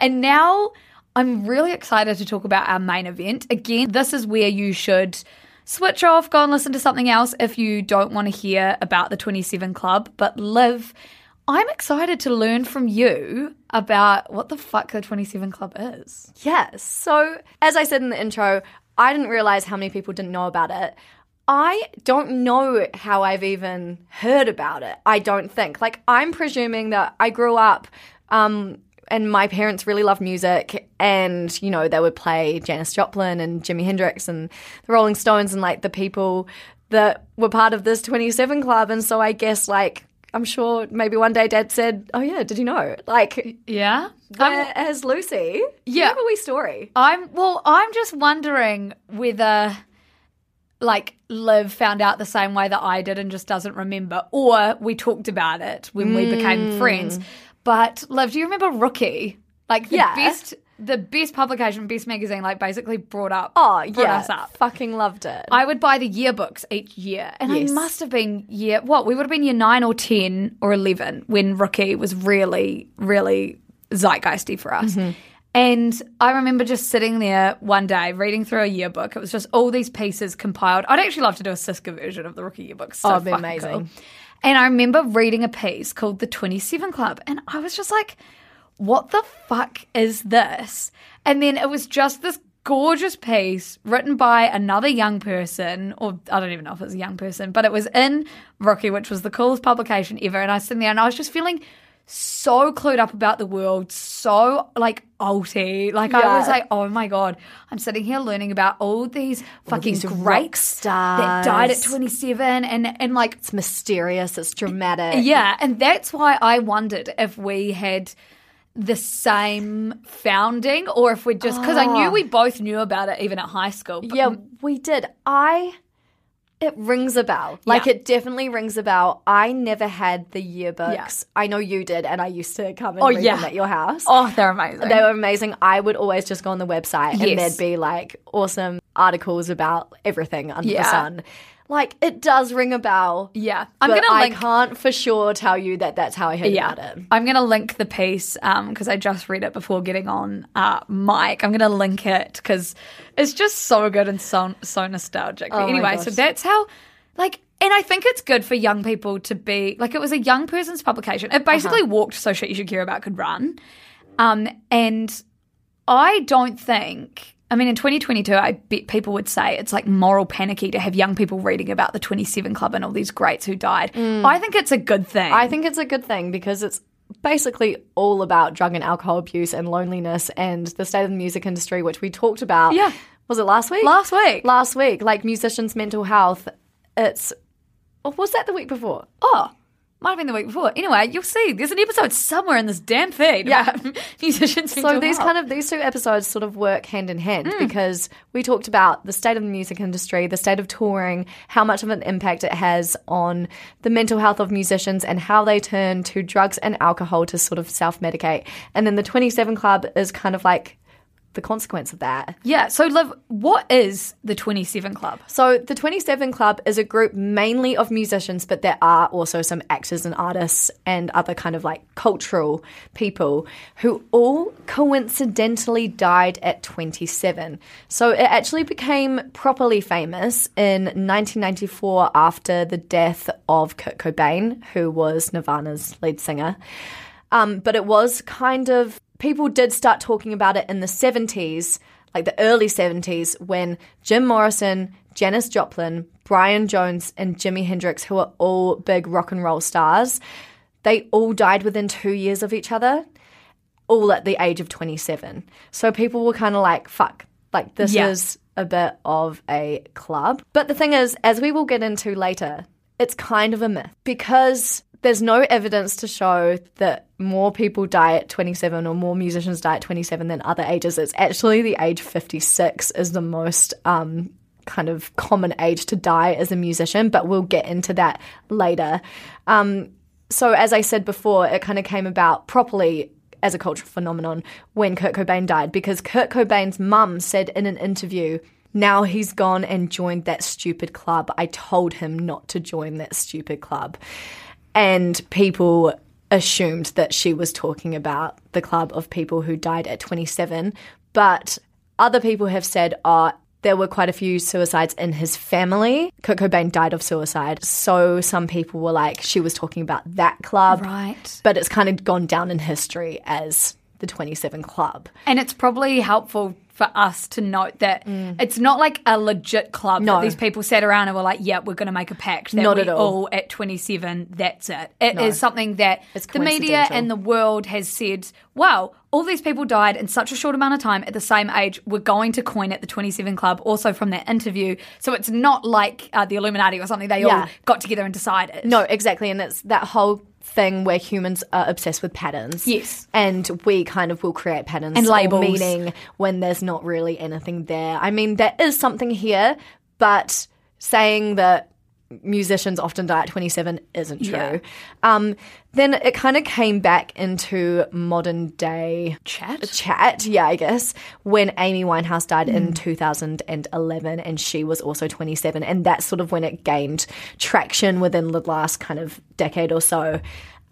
[SPEAKER 1] And now I'm really excited to talk about our main event. Again, this is where you should switch off, go and listen to something else if you don't want to hear about the 27 Club. But Liv, I'm excited to learn from you about what the fuck the 27 Club is.
[SPEAKER 2] Yes. So, as I said in the intro, I didn't realize how many people didn't know about it. I don't know how I've even heard about it. I don't think. Like, I'm presuming that I grew up um, and my parents really loved music, and, you know, they would play Janis Joplin and Jimi Hendrix and the Rolling Stones and, like, the people that were part of this 27 Club. And so I guess, like, I'm sure maybe one day dad said, Oh, yeah, did you know? Like,
[SPEAKER 1] Yeah?
[SPEAKER 2] where has Lucy?
[SPEAKER 1] Yeah.
[SPEAKER 2] You have a wee story.
[SPEAKER 1] I'm well, I'm just wondering whether like Liv found out the same way that I did and just doesn't remember, or we talked about it when we became hmm. friends. But Liv, do you remember Rookie? Like the
[SPEAKER 2] Yeah.
[SPEAKER 1] best the best publication, best magazine, like basically brought up
[SPEAKER 2] Oh,
[SPEAKER 1] brought
[SPEAKER 2] yeah.
[SPEAKER 1] us up.
[SPEAKER 2] Fucking loved it.
[SPEAKER 1] I would buy the yearbooks each year, and
[SPEAKER 2] Yes.
[SPEAKER 1] I must have been year what we would have been year nine or ten or eleven when Rookie was really, really zeitgeisty for us.
[SPEAKER 2] Mm-hmm.
[SPEAKER 1] And I remember just sitting there one day reading through a yearbook. It was just all these pieces compiled. I'd actually love to do a SYSCA version of the Rookie yearbook. So
[SPEAKER 2] Oh, amazing.
[SPEAKER 1] cool. And I remember reading a piece called The 27 Club, and I was just like, what the fuck is this? And then it was just this gorgeous piece written by another young person, or I don't even know if it was a young person, but it was in Rookie, which was the coolest publication ever. And I was sitting there and I was just feeling so clued up about the world, so like alty. Like I
[SPEAKER 2] Yeah.
[SPEAKER 1] was like, oh my god, I'm sitting here learning about all these fucking
[SPEAKER 2] these rock
[SPEAKER 1] greats that died at
[SPEAKER 2] stars.
[SPEAKER 1] 27, and and like
[SPEAKER 2] it's mysterious. It's dramatic.
[SPEAKER 1] yeah, and that's why I wondered if we had the same founding or if we just because I knew ah. we both knew about it even at high school. but-
[SPEAKER 2] Yeah, we did. I. It rings a bell. Like
[SPEAKER 1] Yeah.
[SPEAKER 2] it definitely rings a bell. I never had the yearbooks. I know you did, and I used to come and
[SPEAKER 1] Oh,
[SPEAKER 2] read
[SPEAKER 1] yeah.
[SPEAKER 2] them at your house.
[SPEAKER 1] Oh, they're amazing.
[SPEAKER 2] They were amazing. I would always just go on the website and there'd be like awesome articles about everything under
[SPEAKER 1] Yeah.
[SPEAKER 2] the sun. Like it does ring a bell.
[SPEAKER 1] yeah, I'm
[SPEAKER 2] but
[SPEAKER 1] gonna
[SPEAKER 2] I can't for sure tell you that that's how I heard
[SPEAKER 1] yeah,
[SPEAKER 2] about it.
[SPEAKER 1] I'm gonna link the piece because I just read it before getting on uh, mic. I'm gonna link it because it's just so good and so so nostalgic. But
[SPEAKER 2] Oh
[SPEAKER 1] anyway, so that's how like. And I think it's good for young people to be like it was a young person's publication. It basically
[SPEAKER 2] Uh-huh.
[SPEAKER 1] walked so shit you should care about could run. Um, and I don't think. I mean, in 2022, I bet people would say it's like moral panicky to have young people reading about the 27 Club and all these greats who died. I think it's a good thing.
[SPEAKER 2] Mm. I think it's a good thing because it's basically all about drug and alcohol abuse and loneliness and the state of the music industry, which we talked about.
[SPEAKER 1] Yeah.
[SPEAKER 2] Was it last week?
[SPEAKER 1] last week.
[SPEAKER 2] Last week, like musicians' mental health. It's. Or was that the week before?
[SPEAKER 1] Oh, might have been the week before. Anyway, you'll see. There's an episode somewhere in this damn feed
[SPEAKER 2] Yeah. <laughs>
[SPEAKER 1] musicians.
[SPEAKER 2] So these kind of these two episodes sort of work hand in hand hmm. because we talked about the state of the music industry, the state of touring, how much of an impact it has on the mental health of musicians and how they turn to drugs and alcohol to sort of self-medicate. And then the 27 club is kind of like the consequence of that.
[SPEAKER 1] Yeah. So, Liv, what is the 27 Club?
[SPEAKER 2] So, the 27 Club is a group mainly of musicians, but there are also some actors and artists and other kind of like cultural people who all coincidentally died at 27. So, it actually became properly famous in 1994 after the death of Kurt Cobain, who was Nirvana's lead singer. Um, but it was kind of people did start talking about it in the 70s, like the early 70s, when Jim Morrison, Janis Joplin, Brian Jones, and Jimi Hendrix, who are all big rock and roll stars, they all died within two years of each other, all at the age of 27. So people were kind of like, fuck, like this
[SPEAKER 1] Yeah.
[SPEAKER 2] is a bit of a club. But the thing is, as we will get into later, it's kind of a myth because there's no evidence to show that more people die at 27 or more musicians die at 27 than other ages. It's actually the age 56 is the most um, kind of common age to die as a musician, but we'll get into that later. Um, so, as I said before, it kind of came about properly as a cultural phenomenon when Kurt Cobain died because Kurt Cobain's mum said in an interview, now he's gone and joined that stupid club. I told him not to join that stupid club. And people assumed that she was talking about the club of people who died at 27. But other people have said, oh, there were quite a few suicides in his family. Kurt Cobain died of suicide. So some people were like, she was talking about that club.
[SPEAKER 1] Right.
[SPEAKER 2] But it's kind of gone down in history as the 27 Club.
[SPEAKER 1] And it's probably helpful for us to note that it's not like a legit club
[SPEAKER 2] Mm. No.
[SPEAKER 1] that these people sat around and were like, yeah, we're going to make a pact. That
[SPEAKER 2] Not
[SPEAKER 1] we
[SPEAKER 2] at all. all.
[SPEAKER 1] at 27, that's it. It is something that the media and the world has said, wow, all these people died in such a short amount of time at the same age. We're going to coin it the 27 Club, also from that interview. So it's not like uh, the Illuminati or something. They all got together and decided.
[SPEAKER 2] No, exactly. And it's that whole thing where humans are obsessed with patterns.
[SPEAKER 1] Yes.
[SPEAKER 2] And we kind of will create patterns
[SPEAKER 1] And labels.
[SPEAKER 2] meaning when there's not really anything there. I mean, there is something here, but saying that musicians often die at 27 isn't true.
[SPEAKER 1] Yeah.
[SPEAKER 2] Um, then it kind of came back into modern day
[SPEAKER 1] Chat?
[SPEAKER 2] chat, yeah, I guess, when Amy Winehouse died
[SPEAKER 1] Hmm.
[SPEAKER 2] in 2011 and she was also 27. And that's sort of when it gained traction within the last kind of decade or so.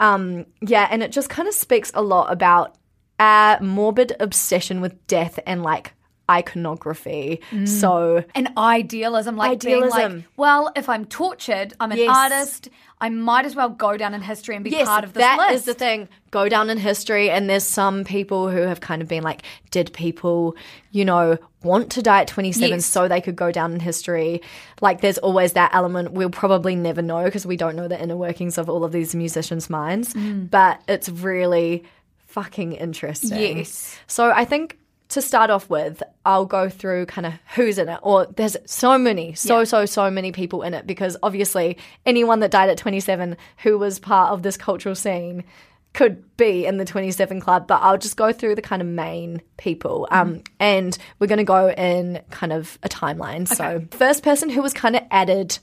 [SPEAKER 2] Um, yeah, and it just kind of speaks a lot about our morbid obsession with death and like iconography. So,
[SPEAKER 1] an idealism, like being
[SPEAKER 2] Idealism.
[SPEAKER 1] like, well, if I'm tortured, I'm an
[SPEAKER 2] Yes.
[SPEAKER 1] artist. I might as well go down in history and be
[SPEAKER 2] yes,
[SPEAKER 1] part of this
[SPEAKER 2] that
[SPEAKER 1] list.
[SPEAKER 2] is the thing. Go down in history, and there's some people who have kind of been like, did people, you know, want to die at 27
[SPEAKER 1] Yes.
[SPEAKER 2] so they could go down in history? Like, there's always that element. We'll probably never know because we don't know the inner workings of all of these musicians' minds,
[SPEAKER 1] Mm.
[SPEAKER 2] but it's really fucking interesting.
[SPEAKER 1] Yes.
[SPEAKER 2] So I think to start off with, I'll go through kind of who's in it. Or there's so many, so, so, so many people in it because obviously anyone that died at 27 who was part of this cultural scene could be in the 27 club, but I'll just go through the kind of main people. Um, and we're going to go in kind of a timeline. So, first person who was kind of added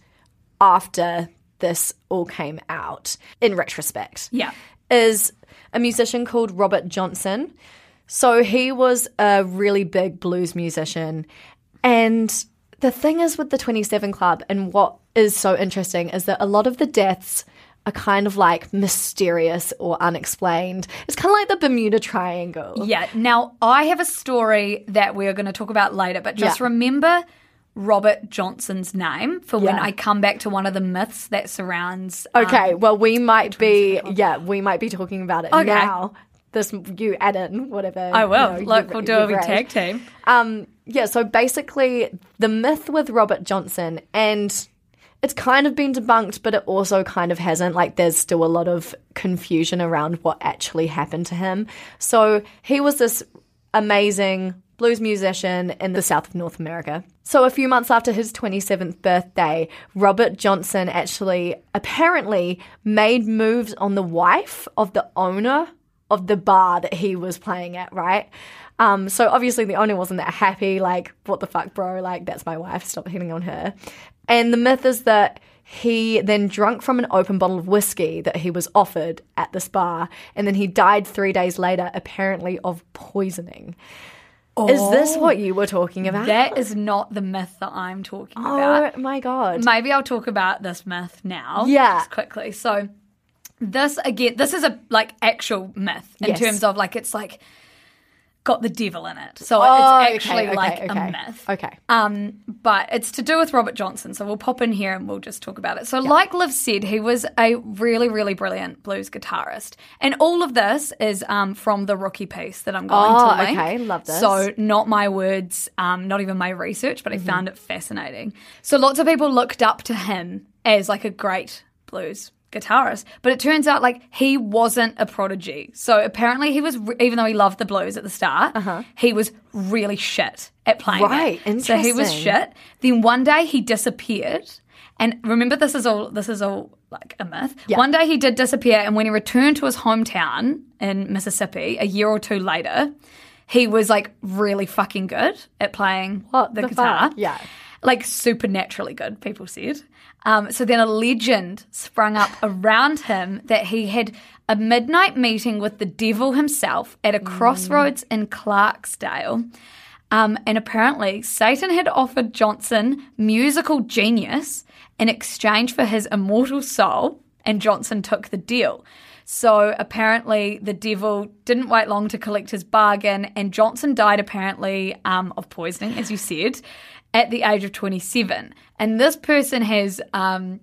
[SPEAKER 2] after this all came out in retrospect
[SPEAKER 1] Yeah.
[SPEAKER 2] is a musician called Robert Johnson. So he was a really big blues musician. And the thing is with the 27 Club, and what is so interesting is that a lot of the deaths are kind of like mysterious or unexplained. It's kind of like the Bermuda Triangle.
[SPEAKER 1] Yeah. Now, I have a story that we're going to talk about later, but just
[SPEAKER 2] Yeah.
[SPEAKER 1] remember Robert Johnson's name for when I come back to one of the myths that surrounds. um,
[SPEAKER 2] Okay, well, we might be, yeah, we might be talking about it
[SPEAKER 1] Okay.
[SPEAKER 2] now. This, you add in whatever.
[SPEAKER 1] I will.
[SPEAKER 2] you know,
[SPEAKER 1] Look, we'll do a big tag team.
[SPEAKER 2] Um, yeah, so basically, the myth with Robert Johnson, and it's kind of been debunked, but it also kind of hasn't. Like, there's still a lot of confusion around what actually happened to him. So, he was this amazing blues musician in the south of North America. So, a few months after his 27th birthday, Robert Johnson actually apparently made moves on the wife of the owner of the bar that he was playing at, right? Um, so obviously the owner wasn't that happy, like, what the fuck, bro? Like, that's my wife, stop hitting on her. And the myth is that he then drunk from an open bottle of whiskey that he was offered at this bar, and then he died three days later, apparently of poisoning. Is this what you were talking about?
[SPEAKER 1] That is not the myth that I'm talking
[SPEAKER 2] oh
[SPEAKER 1] about.
[SPEAKER 2] Oh my god.
[SPEAKER 1] Maybe I'll talk about this myth now.
[SPEAKER 2] Yeah.
[SPEAKER 1] Just quickly. So this again, this is a like actual myth in
[SPEAKER 2] Yes.
[SPEAKER 1] terms of like it's like got the devil in it. So
[SPEAKER 2] Oh,
[SPEAKER 1] it's actually
[SPEAKER 2] okay,
[SPEAKER 1] like
[SPEAKER 2] okay.
[SPEAKER 1] a myth.
[SPEAKER 2] Okay.
[SPEAKER 1] Um, but it's to do with Robert Johnson. So we'll pop in here and we'll just talk about it. So, like Liv said, he was a really, really brilliant blues guitarist. And all of this is um, from the rookie piece that I'm going
[SPEAKER 2] Oh,
[SPEAKER 1] to link.
[SPEAKER 2] okay. Love this.
[SPEAKER 1] So, not my words, um, not even my research, but I
[SPEAKER 2] Mm-hmm.
[SPEAKER 1] found it fascinating. So, lots of people looked up to him as like a great blues guitarist, but it turns out like he wasn't a prodigy. So apparently he was, even though he loved the blues at the start, he was really shit at playing. it.
[SPEAKER 2] Uh-huh. Right,
[SPEAKER 1] So he was shit. Then one day he disappeared. And remember, this is all this is all like a myth. One day he did disappear, and when he returned to his hometown in Mississippi a year or two later, he was like really fucking good at playing
[SPEAKER 2] What
[SPEAKER 1] the,
[SPEAKER 2] the
[SPEAKER 1] guitar.
[SPEAKER 2] fuck? Yeah.
[SPEAKER 1] like supernaturally good. People said. Um, so then a legend sprung up around him that he had a midnight meeting with the devil himself at a crossroads in Clarksdale. Um, and apparently, Satan had offered Johnson musical genius in exchange for his immortal soul, and Johnson took the deal. So apparently, the devil didn't wait long to collect his bargain, and Johnson died apparently um, of poisoning, as you said, at the age of 27. And this person has um,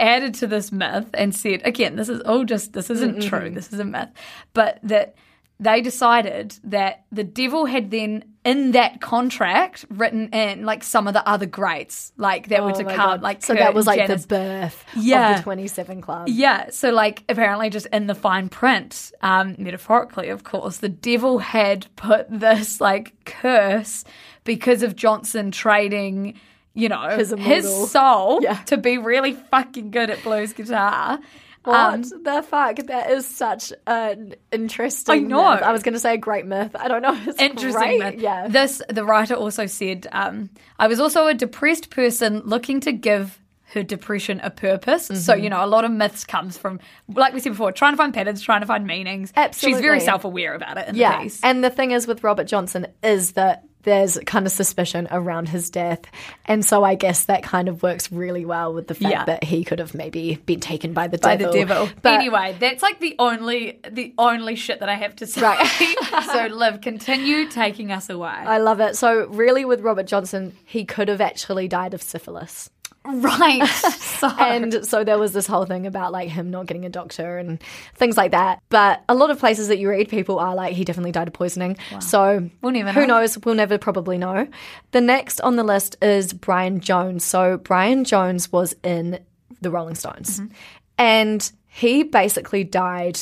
[SPEAKER 1] added to this myth and said, again, this is all just, this isn't true, this is a myth, but that they decided that the devil had then in that contract written in like some of the other greats like that were
[SPEAKER 2] Oh
[SPEAKER 1] to come
[SPEAKER 2] God.
[SPEAKER 1] like
[SPEAKER 2] so
[SPEAKER 1] Kurt
[SPEAKER 2] that was like
[SPEAKER 1] Janis.
[SPEAKER 2] the birth
[SPEAKER 1] Yeah.
[SPEAKER 2] of the 27 Club.
[SPEAKER 1] Yeah, so like apparently just in the fine print, um, metaphorically, of course, the devil had put this like curse because of Johnson trading, you know,
[SPEAKER 2] His
[SPEAKER 1] his, soul
[SPEAKER 2] Yeah.
[SPEAKER 1] to be really fucking good at blues guitar.
[SPEAKER 2] What
[SPEAKER 1] Um,
[SPEAKER 2] the fuck? That is such an interesting.
[SPEAKER 1] I know.
[SPEAKER 2] myth. I was going to say a great myth. I don't know. It's
[SPEAKER 1] Interesting.
[SPEAKER 2] Great.
[SPEAKER 1] myth.
[SPEAKER 2] Yeah.
[SPEAKER 1] This the writer also said, um, I was also a depressed person looking to give her depression a purpose. So,
[SPEAKER 2] Mm-hmm.
[SPEAKER 1] you know, a lot of myths comes from like we said before, trying to find patterns, trying to find meanings.
[SPEAKER 2] Absolutely.
[SPEAKER 1] She's very self aware about it in the
[SPEAKER 2] yeah.
[SPEAKER 1] piece.
[SPEAKER 2] And the thing is with Robert Johnson is that there's kind of suspicion around his death. And so I guess that kind of works really well with the fact
[SPEAKER 1] Yeah.
[SPEAKER 2] that he could have maybe been taken by the
[SPEAKER 1] by
[SPEAKER 2] devil.
[SPEAKER 1] the devil.
[SPEAKER 2] But
[SPEAKER 1] anyway, that's like the only the only shit that I have to say.
[SPEAKER 2] Right. <laughs>
[SPEAKER 1] so Liv, continue taking us away.
[SPEAKER 2] I love it. So really with Robert Johnson, he could have actually died of syphilis. <laughs>
[SPEAKER 1] right. <laughs> So
[SPEAKER 2] and so there was this whole thing about like him not getting a doctor and things like that. But a lot of places that you read, people are like, he definitely died of poisoning. So
[SPEAKER 1] We'll never
[SPEAKER 2] who
[SPEAKER 1] know.
[SPEAKER 2] knows? We'll never probably know. The next on the list is Brian Jones. So Brian Jones was in the Rolling Stones,
[SPEAKER 1] Mm-hmm.
[SPEAKER 2] and he basically died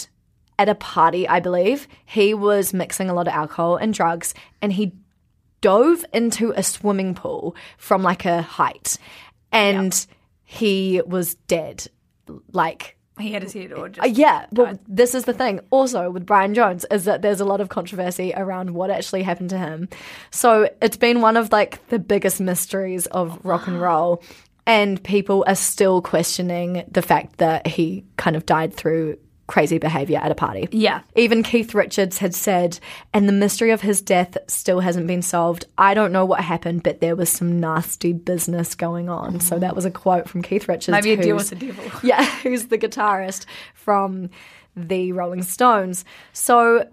[SPEAKER 2] at a party, I believe. He was mixing a lot of alcohol and drugs, and he dove into a swimming pool from like a height and he was dead. Like
[SPEAKER 1] he had his head or
[SPEAKER 2] uh,
[SPEAKER 1] just
[SPEAKER 2] yeah well this is the thing. Also with brian jones is that there's a lot of controversy around what actually happened to him. So it's been one of like the biggest mysteries of rock and <gasps> roll. And people are still questioning the fact that he kind of died through crazy behavior at a party
[SPEAKER 1] Yeah.
[SPEAKER 2] even Keith Richards had said, and the mystery of his death still hasn't been solved. I don't know what happened, but there was some nasty business going on. So that was a quote from Keith Richards.
[SPEAKER 1] Maybe a deal with the devil. <laughs>
[SPEAKER 2] Yeah, who's the guitarist from the Rolling Stones. So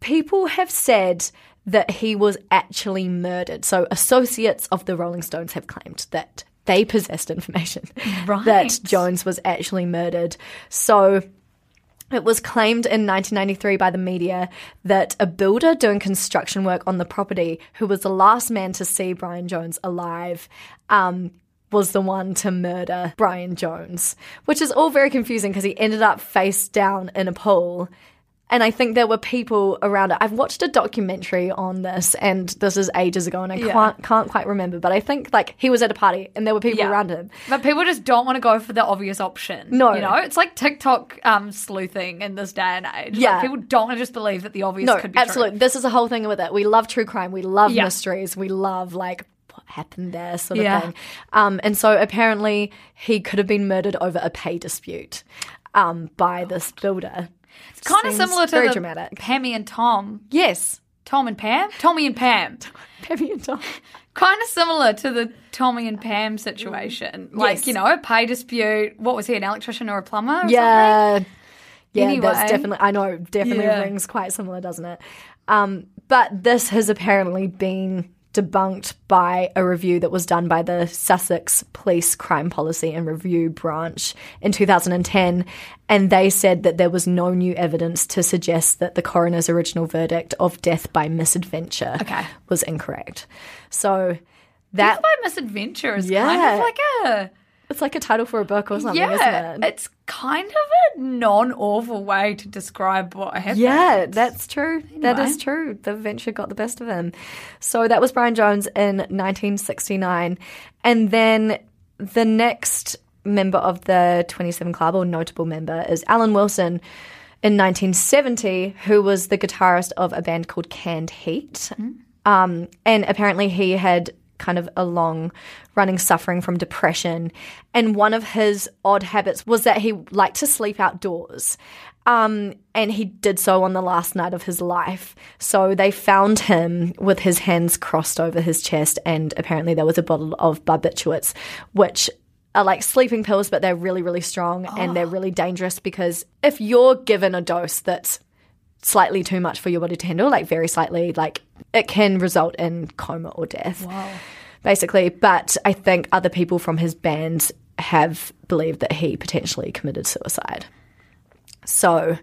[SPEAKER 2] people have said that he was actually murdered. So associates of the Rolling Stones have claimed that they possessed information <laughs>
[SPEAKER 1] Right.
[SPEAKER 2] that Jones was actually murdered. So it was claimed in 1993 by the media that a builder doing construction work on the property, who was the last man to see Brian Jones alive, um, was the one to murder Brian Jones, which is all very confusing because he ended up face down in a pool. And I think there were people around it. I've watched a documentary on this, and this is ages ago, and I
[SPEAKER 1] Yeah.
[SPEAKER 2] can't can't quite remember. But I think like he was at a party, and there were people
[SPEAKER 1] Yeah.
[SPEAKER 2] around him.
[SPEAKER 1] But people just don't want to go for the obvious option.
[SPEAKER 2] No.
[SPEAKER 1] You know, it's like TikTok um, sleuthing in this day and age. Like,
[SPEAKER 2] Yeah.
[SPEAKER 1] people don't want to just believe that the obvious
[SPEAKER 2] No,
[SPEAKER 1] could be
[SPEAKER 2] absolutely. This is a whole thing with it. We love true crime. We love
[SPEAKER 1] Yeah.
[SPEAKER 2] mysteries. We love like what happened there, sort of thing. Um, and so apparently he could have been murdered over a pay dispute um, by this builder.
[SPEAKER 1] It's kind of similar to
[SPEAKER 2] very
[SPEAKER 1] the
[SPEAKER 2] dramatic.
[SPEAKER 1] Pammy and Tom
[SPEAKER 2] Yes.
[SPEAKER 1] Tom and Pam? Tommy and Pam. <laughs>
[SPEAKER 2] Pammy and Tom.
[SPEAKER 1] kind of similar to the Tommy and Pam situation. Like,
[SPEAKER 2] Yes.
[SPEAKER 1] you know, a pay dispute. What was he, an electrician or a plumber? Or something?
[SPEAKER 2] Yeah. Yeah,
[SPEAKER 1] Anyway.
[SPEAKER 2] that's definitely, I know, definitely
[SPEAKER 1] Yeah.
[SPEAKER 2] rings quite similar, doesn't it? Um, but this has apparently been debunked by a review that was done by the Sussex Police Crime Policy and Review Branch in 2010. And they said that there was no new evidence to suggest that the coroner's original verdict of death by misadventure
[SPEAKER 1] Okay.
[SPEAKER 2] was incorrect. So that
[SPEAKER 1] Death by misadventure is kind of like a.
[SPEAKER 2] it's like a title for a book or something,
[SPEAKER 1] Yeah,
[SPEAKER 2] isn't it?
[SPEAKER 1] it's kind of a non-awful way to describe what happened.
[SPEAKER 2] Yeah, that's true. That
[SPEAKER 1] Anyway.
[SPEAKER 2] is true. The venture got the best of him. So that was Brian Jones in 1969. And then the next member of the 27 Club, or notable member, is Alan Wilson in 1970, who was the guitarist of a band called Canned Heat. Um, and apparently he had kind of a long running suffering from depression. And one of his odd habits was that he liked to sleep outdoors. Um, and he did so on the last night of his life. So they found him with his hands crossed over his chest, and apparently there was a bottle of barbiturates, which are like sleeping pills, but they're really, really strong and they're really dangerous because if you're given a dose that's slightly too much for your body to handle, like very slightly, like it can result in coma or death. Basically. But I think other people from his band have believed that he potentially committed suicide. So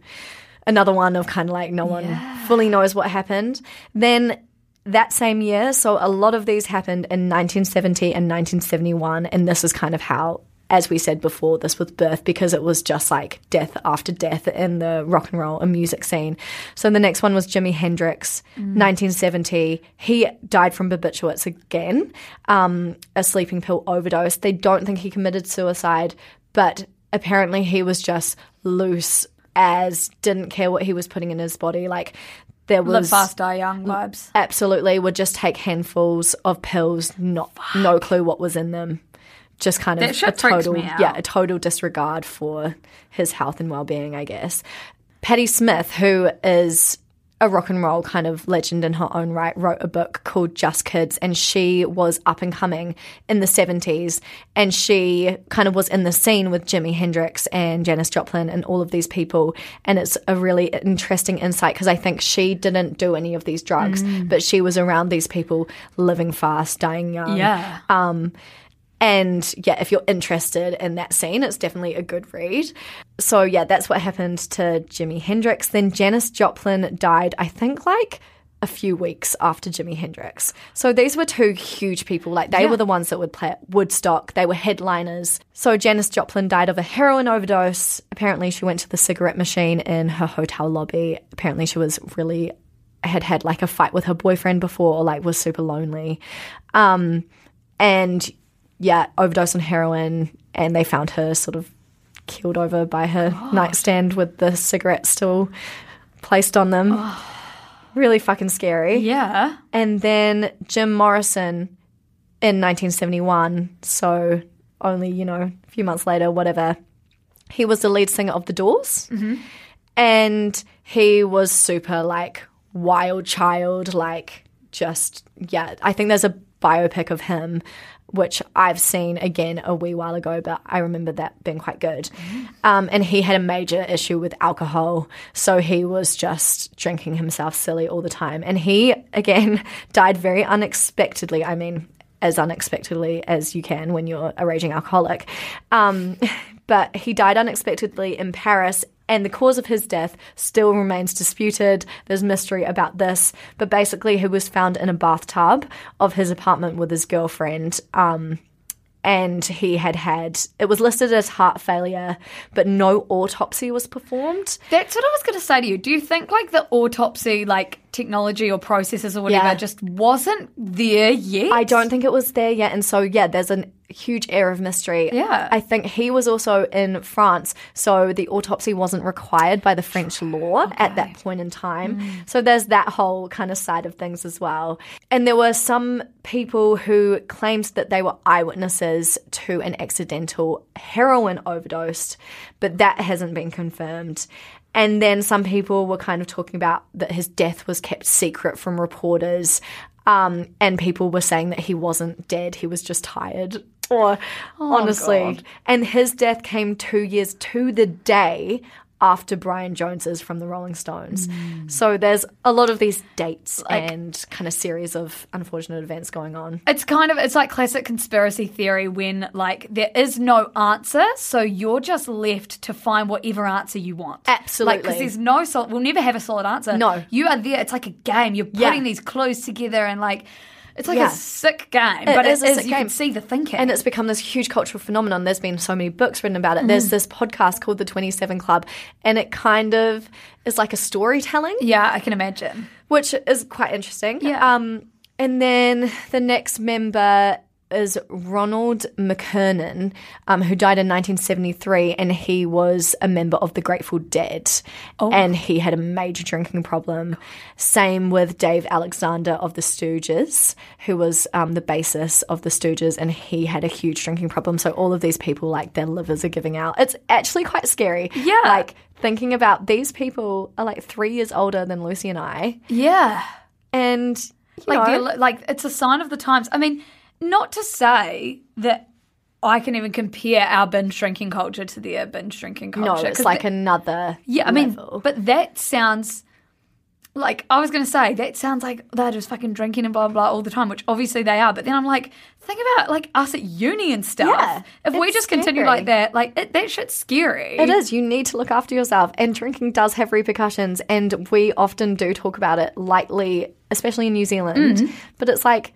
[SPEAKER 2] another one of kind of like no one fully knows what happened. Then that same year, so a lot of these happened in 1970 and 1971, and this is kind of how, as we said before, this was birth because it was just like death after death in the rock and roll and music scene. So the next one was Jimi Hendrix, 1970. He died from barbiturates again, um, a sleeping pill overdose. They don't think he committed suicide, but apparently he was just loose as didn't care what he was putting in his body. Like there was
[SPEAKER 1] Live fast, die young vibes.
[SPEAKER 2] absolutely would just take handfuls of pills, not no clue what was in them. Just kind of
[SPEAKER 1] That
[SPEAKER 2] a total yeah, a total disregard for his health and well being, I guess. Patti Smith, who is a rock and roll kind of legend in her own right, wrote a book called Just Kids, and she was up and coming in the 70s. And she kind of was in the scene with Jimi Hendrix and Janis Joplin and all of these people. And it's a really interesting insight because I think she didn't do any of these drugs,
[SPEAKER 1] Mm.
[SPEAKER 2] but she was around these people living fast, dying young.
[SPEAKER 1] Yeah.
[SPEAKER 2] Um, and yeah, if you're interested in that scene, it's definitely a good read. So yeah, that's what happened to Jimi Hendrix. Then Janis Joplin died, I think, like a few weeks after Jimi Hendrix. So these were two huge people. Like they were the ones that would play at Woodstock. They were headliners. So Janis Joplin died of a heroin overdose. Apparently, she went to the cigarette machine in her hotel lobby. Apparently, she was really had had like a fight with her boyfriend before, or like was super lonely. Um, and yeah, overdose on heroin, and they found her sort of killed over by her <gasps> nightstand with the cigarette still placed on them. Really fucking scary.
[SPEAKER 1] Yeah.
[SPEAKER 2] And then Jim Morrison in 1971, so only, you know, a few months later, whatever, he was the lead singer of The Doors. Mm-hmm. And he was super like wild child, like just, yeah, I think there's a biopic of him. Which I've seen again a wee while ago, but I remember that being quite good. Um, and he had a major issue with alcohol, so he was just drinking himself silly all the time. And he, again, <laughs> died very unexpectedly. I mean, as unexpectedly as you can when you're a raging alcoholic. Um, <laughs> but he died unexpectedly in Paris, and the cause of his death still remains disputed. There's mystery about this, but basically, he was found in a bathtub of his apartment with his girlfriend. Um, and he had had it was listed as heart failure, but no autopsy was performed.
[SPEAKER 1] That's what I was going to say to you. Do you think like the autopsy, like technology or processes or whatever,
[SPEAKER 2] Yeah.
[SPEAKER 1] just wasn't there yet?
[SPEAKER 2] I don't think it was there yet. And so, yeah, there's a huge air of mystery.
[SPEAKER 1] Yeah.
[SPEAKER 2] I think he was also in France. So the autopsy wasn't required by the French law at that point in time. Hmm. So there's that whole kind of side of things as well. And there were some people who claimed that they were eyewitnesses to an accidental heroin overdose, but that hasn't been confirmed. And then some people were kind of talking about that his death was kept secret from reporters. Um, and people were saying that he wasn't dead, he was just tired. Or honestly, and his death came two years to the day after Brian Jones's from the Rolling Stones. Mm. So there's a lot of these dates and kind of series of unfortunate events going on.
[SPEAKER 1] It's kind of it's like classic conspiracy theory when like there is no answer, so you're just left to find whatever answer you want.
[SPEAKER 2] Absolutely.
[SPEAKER 1] because there's no solid. We'll never have a solid answer.
[SPEAKER 2] No.
[SPEAKER 1] you are there. It's like a game. You're putting
[SPEAKER 2] Yeah.
[SPEAKER 1] these clues together and like. It's like
[SPEAKER 2] Yeah.
[SPEAKER 1] a sick game,
[SPEAKER 2] It
[SPEAKER 1] but
[SPEAKER 2] is
[SPEAKER 1] it
[SPEAKER 2] a
[SPEAKER 1] is,
[SPEAKER 2] sick
[SPEAKER 1] you can
[SPEAKER 2] game.
[SPEAKER 1] see the thinking.
[SPEAKER 2] And it's become this huge cultural phenomenon. There's been so many books written about it. There's
[SPEAKER 1] Mm.
[SPEAKER 2] this podcast called The 27 Club, and it kind of is like a storytelling.
[SPEAKER 1] yeah, I can imagine.
[SPEAKER 2] which is quite interesting.
[SPEAKER 1] Yeah.
[SPEAKER 2] Um, and then the next member is Ronald McKernan, um, who died in 1973, and he was a member of the Grateful Dead, and he had a major drinking problem. Same with Dave Alexander of the Stooges, who was um, the bassist of the Stooges, and he had a huge drinking problem. So all of these people, like their livers are giving out. It's actually quite scary.
[SPEAKER 1] Yeah.
[SPEAKER 2] like thinking about these people are like three years older than Lucy and I,
[SPEAKER 1] Yeah,
[SPEAKER 2] and
[SPEAKER 1] like
[SPEAKER 2] know,
[SPEAKER 1] the, like it's a sign of the times. I mean, not to say that I can even compare our binge drinking culture to their binge drinking culture.
[SPEAKER 2] no, it's like
[SPEAKER 1] the-
[SPEAKER 2] another.
[SPEAKER 1] yeah. I mean,
[SPEAKER 2] level.
[SPEAKER 1] but that sounds like I was going to say that sounds like they're just fucking drinking and blah blah blah all the time, which obviously they are. But then I'm like, think about like us at uni and stuff.
[SPEAKER 2] Yeah,
[SPEAKER 1] if we just continue like that, like it, that shit's scary.
[SPEAKER 2] It is. You need to look after yourself, and drinking does have repercussions. And we often do talk about it lightly, especially in New Zealand.
[SPEAKER 1] Mm.
[SPEAKER 2] But it's like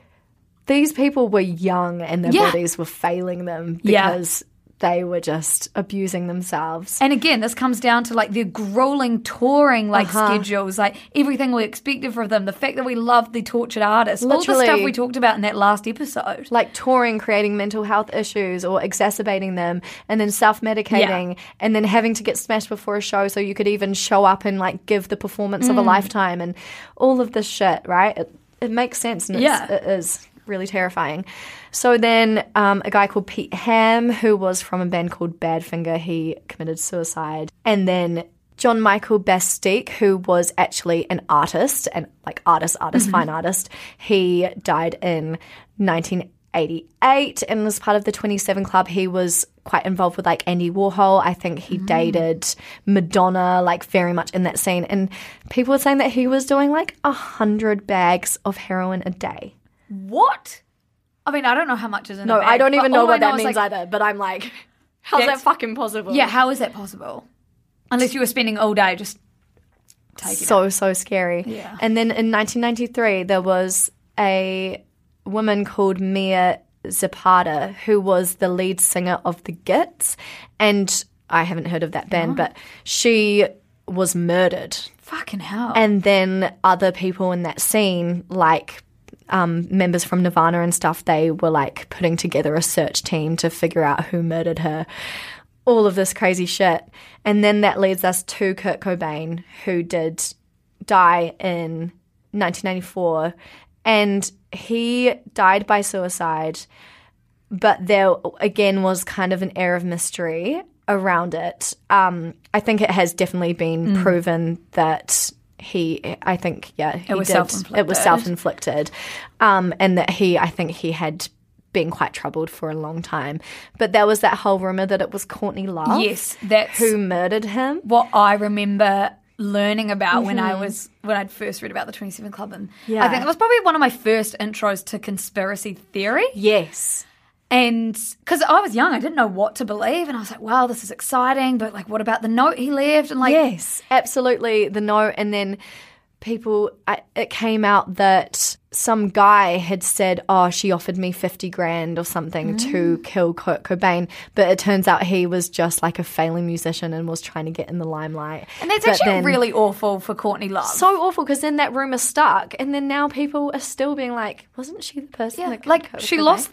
[SPEAKER 2] these people were young, and their
[SPEAKER 1] Yeah.
[SPEAKER 2] bodies were failing them
[SPEAKER 1] Yeah.
[SPEAKER 2] because they were just abusing themselves.
[SPEAKER 1] And again, this comes down to like their grueling touring like
[SPEAKER 2] Uh-huh.
[SPEAKER 1] schedules, like everything we expected from them, the fact that we loved the tortured artists, all the stuff we talked about in that last episode.
[SPEAKER 2] like touring, creating mental health issues or exacerbating them, and then self medicating, and then having to get smashed before a show so you could even show up and like give the performance
[SPEAKER 1] Mm.
[SPEAKER 2] of a lifetime, and all of this shit, right? It, it makes sense, and
[SPEAKER 1] Yeah.
[SPEAKER 2] it is really terrifying. So then, um, a guy called Pete Ham, who was from a band called Badfinger, he committed suicide, and then. John Michael Basquiat, who was actually an artist and like artist, artist, fine artist, he died in 1988 and was part of the 27 Club. He was quite involved with like Andy Warhol. I think he dated Madonna, like very much in that scene. And people were saying that he was doing like a hundred bags of heroin a day.
[SPEAKER 1] What? I mean, I don't know how much is in
[SPEAKER 2] No,
[SPEAKER 1] a bag,
[SPEAKER 2] I don't even know what that means
[SPEAKER 1] like,
[SPEAKER 2] either. But I'm like, <laughs> how's that fucking possible?
[SPEAKER 1] Yeah, how is that possible? Unless you were spending all day just taking it.
[SPEAKER 2] so so scary.
[SPEAKER 1] Yeah.
[SPEAKER 2] And then in 1993 there was a woman called Mia Zapata who was the lead singer of the Gits and I haven't heard of that band but she was murdered.
[SPEAKER 1] Fucking hell.
[SPEAKER 2] And then other people in that scene like um, members from Nirvana and stuff, they were like putting together a search team to figure out who murdered her. All of this crazy shit. And then that leads us to Kurt Cobain, who did die in 1994. And he died by suicide, but there again was kind of an air of mystery around it. Um, I think it has definitely been proven that he, I think, yeah, he
[SPEAKER 1] was
[SPEAKER 2] did.
[SPEAKER 1] self-inflicted.
[SPEAKER 2] It was self-inflicted, um, and that he, I think, he had been quite troubled for a long time. But there was that whole rumor that it was Courtney Love,
[SPEAKER 1] yes, that's
[SPEAKER 2] who murdered him.
[SPEAKER 1] what I remember learning about when I was when I'd first read about the Twenty Seven Club, and
[SPEAKER 2] Mm-hmm. Yeah.
[SPEAKER 1] I think it was probably one of my first intros to conspiracy theory.
[SPEAKER 2] Yes,
[SPEAKER 1] And because I was young, I didn't know what to believe, and I was like, "Wow, this is exciting." But like, what about the note he left? And like,
[SPEAKER 2] yes, absolutely. The note, and then people, I, it came out that some guy had said, "Oh, she offered me fifty grand or something to mm. kill Kurt Cobain," but it turns out he was just like a failing musician and was trying to get in the limelight.
[SPEAKER 1] and that's
[SPEAKER 2] But
[SPEAKER 1] actually
[SPEAKER 2] then-
[SPEAKER 1] really awful for Courtney Love.
[SPEAKER 2] so awful because then that rumor stuck, and then now people are still being like, "Wasn't she the person?"
[SPEAKER 1] yeah,
[SPEAKER 2] that killed
[SPEAKER 1] like she
[SPEAKER 2] Cobain?"
[SPEAKER 1] lost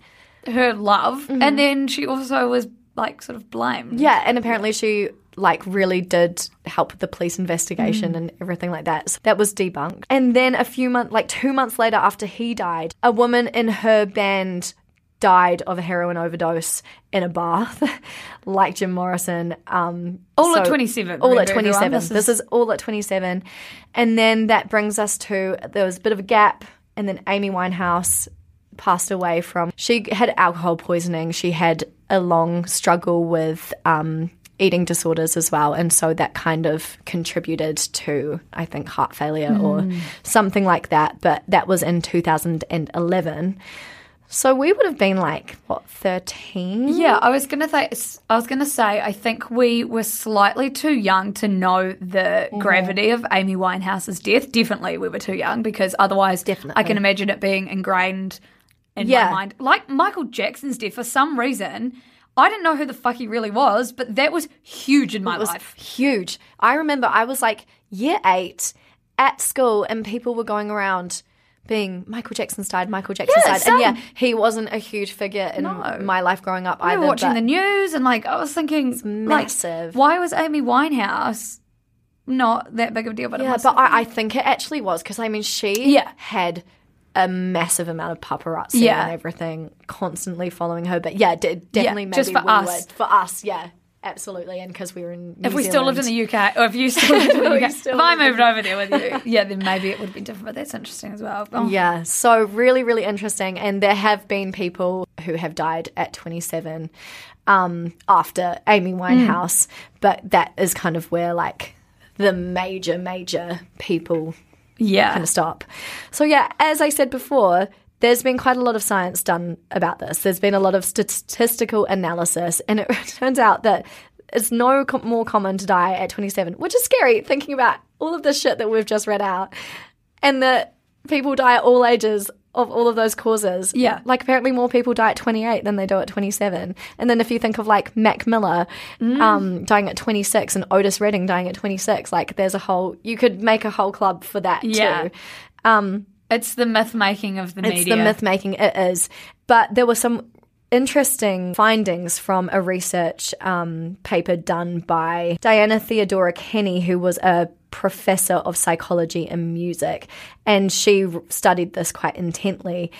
[SPEAKER 1] her love, and then she also was like sort of blamed.
[SPEAKER 2] Yeah, and apparently she like really did help with the police investigation and everything like that. So that was debunked. And then a few months like 2 months later after he died, a woman in her band died of a heroin overdose in a bath, <laughs> like Jim Morrison. Um,
[SPEAKER 1] All at 27,
[SPEAKER 2] All at
[SPEAKER 1] everyone,
[SPEAKER 2] 27.
[SPEAKER 1] this
[SPEAKER 2] This
[SPEAKER 1] is-
[SPEAKER 2] is all at 27. And then that brings us to there was a bit of a gap, and then Amy Winehouse passed away from. She had alcohol poisoning. She had a long struggle with um, eating disorders as well, and so that kind of contributed to, I think, heart failure or something like that. But that was in 2011. So we would have been like what 13?
[SPEAKER 1] Yeah, I was gonna say. I was gonna say. I think we were slightly too young to know the
[SPEAKER 2] Mm-hmm.
[SPEAKER 1] gravity of Amy Winehouse's death. Definitely, we were too young because otherwise,
[SPEAKER 2] Definitely.
[SPEAKER 1] I can imagine it being ingrained in
[SPEAKER 2] Yeah.
[SPEAKER 1] my mind. Like Michael Jackson's death, for some reason, I didn't know who the fuck he really was, but that was huge in my
[SPEAKER 2] It was
[SPEAKER 1] life.
[SPEAKER 2] huge. I remember I was like year eight at school, and people were going around being Michael Jackson's died, Michael Jackson's
[SPEAKER 1] Yeah,
[SPEAKER 2] died, and yeah, he wasn't a huge figure in
[SPEAKER 1] No.
[SPEAKER 2] my life growing up either.
[SPEAKER 1] remember watching the news and like I was thinking, like,
[SPEAKER 2] massive.
[SPEAKER 1] why was Amy Winehouse not that big of a deal? But it
[SPEAKER 2] yeah, but I, I think it actually was because I mean she
[SPEAKER 1] Yeah.
[SPEAKER 2] had a massive amount of paparazzi
[SPEAKER 1] Yeah.
[SPEAKER 2] and everything constantly following her. But yeah, d- definitely maybe
[SPEAKER 1] just for
[SPEAKER 2] we
[SPEAKER 1] us.
[SPEAKER 2] would. for us, yeah, absolutely, and because we were in. New
[SPEAKER 1] If we still lived in the UK, or if you still lived in the <laughs> UK, if I moved over there with you, <laughs> yeah, then maybe it would have been different. But that's interesting as well. Oh,
[SPEAKER 2] Yeah, so really, really interesting. And there have been people who have died at 27 um, after Amy Winehouse, but that is kind of where like the major, major people
[SPEAKER 1] yeah.
[SPEAKER 2] kind of stop. So, yeah, as I said before, there's been quite a lot of science done about this. There's been a lot of statistical analysis, and it <laughs> turns out that it's no co- more common to die at 27, which is scary thinking about all of this shit that we've just read out, and that people die at all ages of all of those causes.
[SPEAKER 1] Yeah.
[SPEAKER 2] Like apparently more people die at 28 than they do at 27. And then if you think of like Mac Miller um, dying at 26 and Otis Redding dying at 26, like there's a whole, you could make a whole club for that
[SPEAKER 1] Yeah.
[SPEAKER 2] too. Um,
[SPEAKER 1] It's the myth making of the
[SPEAKER 2] it's
[SPEAKER 1] media.
[SPEAKER 2] the myth making, it is. But there were some interesting findings from a research um, paper done by Dianna Theodora Kenny, who was a professor of psychology and music. And she studied this quite intently.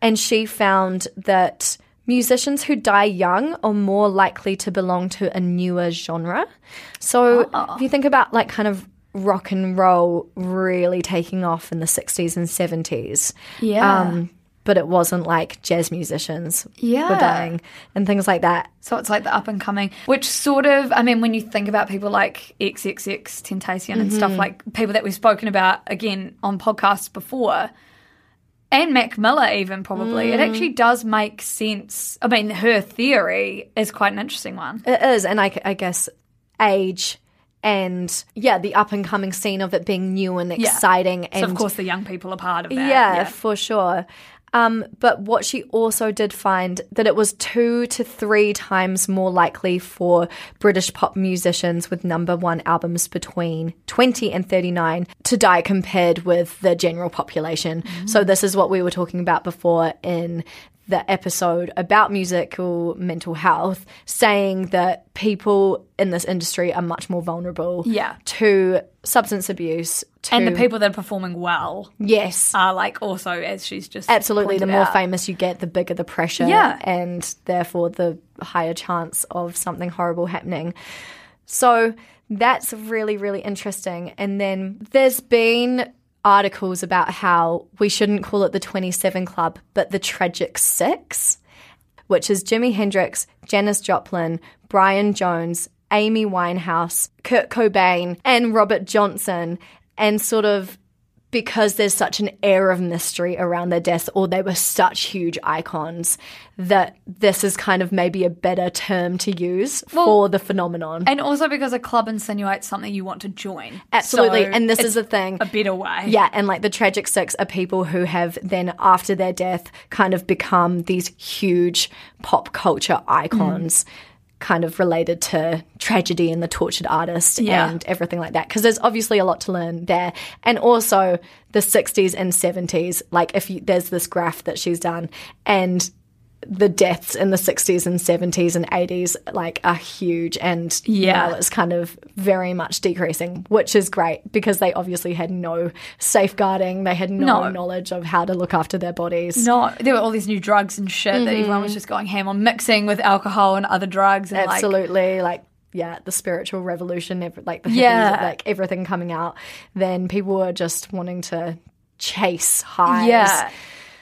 [SPEAKER 2] And she found that musicians who die young are more likely to belong to a newer genre. So if you think about like kind of rock and roll really taking off in the 60s and 70s.
[SPEAKER 1] Yeah.
[SPEAKER 2] Um, but it wasn't like jazz musicians
[SPEAKER 1] Yeah.
[SPEAKER 2] were dying and things like that.
[SPEAKER 1] So it's like the up and coming, which sort of, I mean, when you think about people like XXXTentacion and stuff mm-hmm. like people that we've spoken about again on podcasts before, and Mac Miller even probably, it mm. actually does make sense. I mean, her theory is quite an interesting one.
[SPEAKER 2] It is, and I, I guess age and yeah, the up and coming scene of it being new and
[SPEAKER 1] Yeah.
[SPEAKER 2] exciting.
[SPEAKER 1] So
[SPEAKER 2] And
[SPEAKER 1] of course the young people are part of that.
[SPEAKER 2] yeah, for sure. Um, but what she also did find that it was two to three times more likely for British pop musicians with number one albums between 20 and 39 to die compared with the general population. So this is what we were talking about before in the episode about musical mental health, saying that people in this industry are much more vulnerable
[SPEAKER 1] Yeah.
[SPEAKER 2] to substance abuse. To,
[SPEAKER 1] And the people that are performing well
[SPEAKER 2] yes,
[SPEAKER 1] are like also, as she's just
[SPEAKER 2] Absolutely. The more
[SPEAKER 1] out.
[SPEAKER 2] famous you get, the bigger the pressure.
[SPEAKER 1] Yeah.
[SPEAKER 2] And therefore, the higher chance of something horrible happening. So that's really, really interesting. And then there's been articles about how we shouldn't call it the 27 Club, but the Tragic Six, which is Jimi Hendrix, Janis Joplin, Brian Jones, Amy Winehouse, Kurt Cobain, and Robert Johnson. And sort of because there's such an air of mystery around their deaths, or they were such huge icons, that this is kind of maybe a better term to use for the phenomenon.
[SPEAKER 1] And also because a club insinuates something you want to join.
[SPEAKER 2] Absolutely.
[SPEAKER 1] So
[SPEAKER 2] and this is the thing.
[SPEAKER 1] a better way.
[SPEAKER 2] Yeah, and like the tragic six are people who have then, after their death, kind of become these huge pop culture icons. Mm. Kind of related to tragedy and the tortured artist
[SPEAKER 1] Yeah.
[SPEAKER 2] and everything like that. Because there's obviously a lot to learn there. And also the 60s and 70s. Like, if you, there's this graph that she's done, and the deaths in the 60s and 70s and 80s like are huge and
[SPEAKER 1] Yeah.
[SPEAKER 2] it's kind of very much decreasing which is great because they obviously had no safeguarding they had no,
[SPEAKER 1] No.
[SPEAKER 2] knowledge of how to look after their bodies
[SPEAKER 1] No, there were all these new drugs and shit that mm-hmm. everyone was just going ham on, mixing with alcohol and other drugs. And
[SPEAKER 2] absolutely like yeah the spiritual revolution like the hippies,
[SPEAKER 1] Yeah.
[SPEAKER 2] like everything coming out then people were just wanting to chase highs
[SPEAKER 1] yeah.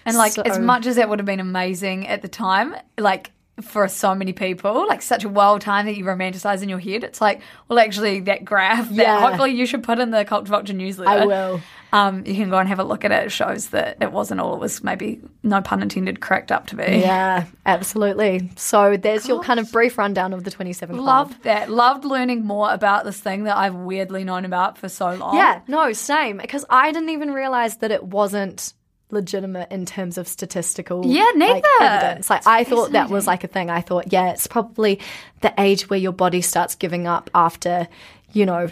[SPEAKER 1] And like,
[SPEAKER 2] So-
[SPEAKER 1] as much as that would have been amazing at the time, like, for so many people, like such a wild time that you romanticize in your head. It's like, well, actually, that graph that
[SPEAKER 2] Yeah.
[SPEAKER 1] hopefully you should put in the Culture Vulture newsletter.
[SPEAKER 2] I will.
[SPEAKER 1] Um, you can go and have a look at it. It shows that it wasn't all it was maybe, no pun intended, cracked up to be.
[SPEAKER 2] yeah absolutely so there's your kind of brief rundown of the 27 club
[SPEAKER 1] Loved that. Loved learning more about this thing that I've weirdly known about for so long.
[SPEAKER 2] Yeah, no, same. Because I didn't even realize that it wasn't legitimate in terms of statistical
[SPEAKER 1] Yeah,
[SPEAKER 2] like,
[SPEAKER 1] neither.
[SPEAKER 2] evidence. Like I thought that was like a thing. I thought, yeah, it's probably the age where your body starts giving up after, you know,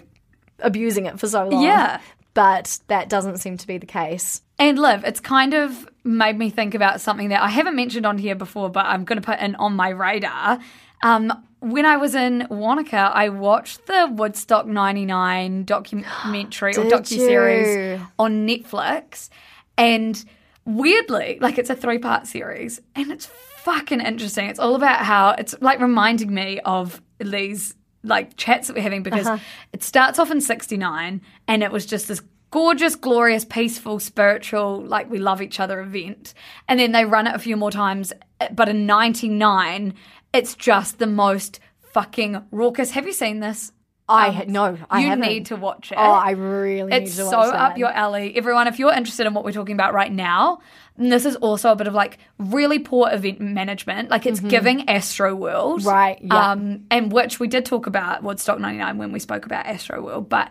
[SPEAKER 2] abusing it for so long.
[SPEAKER 1] Yeah.
[SPEAKER 2] But that doesn't seem to be the case.
[SPEAKER 1] And Liv, it's kind of made me think about something that I haven't mentioned on here before, but I'm going to put in on my radar. Um, when I was in Wanaka, I watched the Woodstock 99 documentary or <gasps> docu
[SPEAKER 2] series
[SPEAKER 1] on Netflix. And weirdly, like it's a three part series and it's fucking interesting. It's all about how it's like reminding me of these like chats that we're having because uh-huh. it starts off in 69 and it was just this gorgeous, glorious, peaceful, spiritual, like we love each other event. And then they run it a few more times. Eh, but in 99, it's just the most fucking raucous. Have you seen this?
[SPEAKER 2] I had no, I
[SPEAKER 1] you
[SPEAKER 2] haven't.
[SPEAKER 1] need to watch it.
[SPEAKER 2] Oh, I really need
[SPEAKER 1] It's
[SPEAKER 2] to watch
[SPEAKER 1] so up your alley. Everyone, if you're interested in what we're talking about right now, and this is also a bit of like really poor event management. Like it's giving Astro World.
[SPEAKER 2] Mm-hmm. Right, yeah.
[SPEAKER 1] Um, and which we did talk about Woodstock 99 when we spoke about Astro World, but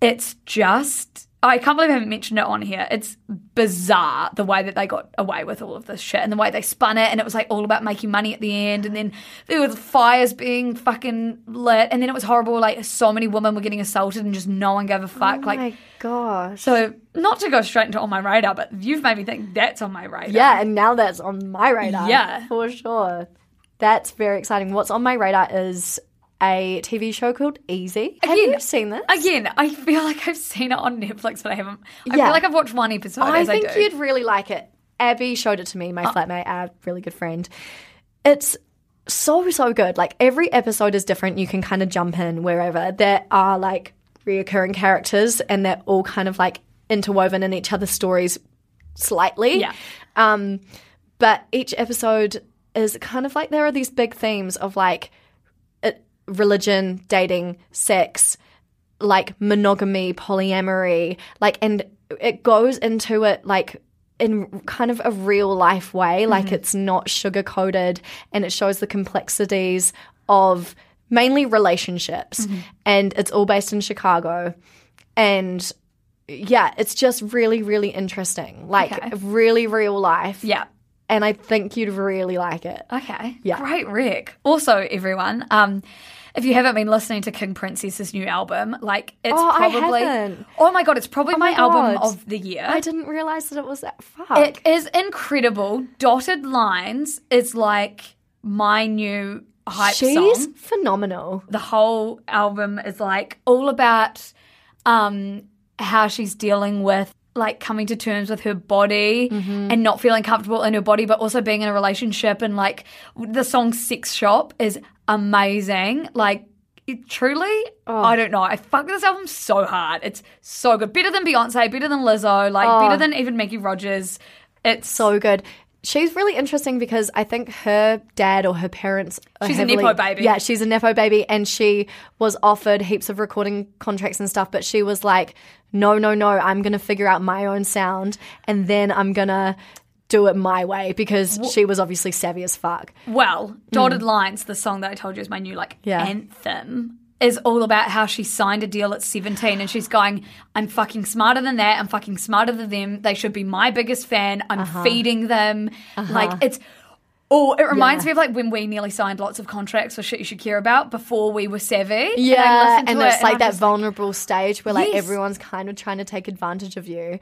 [SPEAKER 1] it's just. I can't believe I haven't mentioned it on here. It's bizarre the way that they got away with all of this shit and the way they spun it. And it was like all about making money at the end. And then there was fires being fucking lit. And then it was horrible. Like so many women were getting assaulted and just no one gave a fuck.
[SPEAKER 2] Oh
[SPEAKER 1] like
[SPEAKER 2] my gosh.
[SPEAKER 1] so, not to go straight into on my radar, but you've made me think that's on my radar.
[SPEAKER 2] Yeah, and now that's on my radar.
[SPEAKER 1] Yeah.
[SPEAKER 2] For sure. That's very exciting. What's on my radar is a TV show called Easy. Have you seen this?
[SPEAKER 1] Again, I feel like I've seen it on Netflix, but I haven't. I
[SPEAKER 2] Yeah.
[SPEAKER 1] feel like I've watched one episode.
[SPEAKER 2] I think
[SPEAKER 1] I
[SPEAKER 2] you'd really like it. Abby showed it to me, my flatmate, our really good friend. It's so, so good. Like every episode is different. You can kind of jump in wherever. There are like reoccurring characters and they're all kind of like interwoven in each other's stories slightly.
[SPEAKER 1] Yeah.
[SPEAKER 2] Um, but each episode is kind of like there are these big themes of like religion, dating, sex, like monogamy, polyamory, like, and it goes into it like in kind of a real life way, like it's not sugar coated and it shows the complexities of mainly relationships. And it's all based in Chicago. And yeah, it's just really, really interesting. Like,
[SPEAKER 1] Okay.
[SPEAKER 2] really real life.
[SPEAKER 1] Yeah.
[SPEAKER 2] And I think you'd really like it.
[SPEAKER 1] Okay.
[SPEAKER 2] Yeah.
[SPEAKER 1] Great, Rick. Also, everyone, um, if you haven't been listening to King Princess's new album, like it's
[SPEAKER 2] Oh, I
[SPEAKER 1] probably
[SPEAKER 2] haven't.
[SPEAKER 1] oh my god, it's probably
[SPEAKER 2] my
[SPEAKER 1] my, album of the year.
[SPEAKER 2] I didn't realize that it was that far.
[SPEAKER 1] It is incredible. Dotted lines is like my new hype
[SPEAKER 2] She's
[SPEAKER 1] song.
[SPEAKER 2] phenomenal.
[SPEAKER 1] the whole album is like all about um how she's dealing with like coming to terms with her body and not feeling comfortable in her body but also being in a relationship and like the song sex shop is amazing like it truly oh. i don't know i fuck this album so hard it's so good better than beyonce better than lizzo like oh. better than even Maggie Rogers it's
[SPEAKER 2] So good. She's really interesting because I think her dad or her parents. are
[SPEAKER 1] She's a Nepo baby.
[SPEAKER 2] Yeah, she's a Nepo baby. And she was offered heaps of recording contracts and stuff, but she was like, no, no, no, I'm going to figure out my own sound and then I'm going to do it my way because she was obviously savvy as fuck.
[SPEAKER 1] Well, Dotted Lines, the song that I told you is my new like.
[SPEAKER 2] Yeah.
[SPEAKER 1] anthem, is all about how she signed a deal at 17 and she's going, I'm fucking smarter than that. I'm fucking smarter than them. They should be my biggest fan. I'm
[SPEAKER 2] Uh-huh.
[SPEAKER 1] feeding them. Like it's Oh, it reminds me of like when we nearly signed lots of contracts for shit you should care about before we were savvy.
[SPEAKER 2] Yeah, and
[SPEAKER 1] to
[SPEAKER 2] there's
[SPEAKER 1] it
[SPEAKER 2] like that vulnerable stage where like
[SPEAKER 1] Yes.
[SPEAKER 2] everyone's kind of trying to take advantage of you.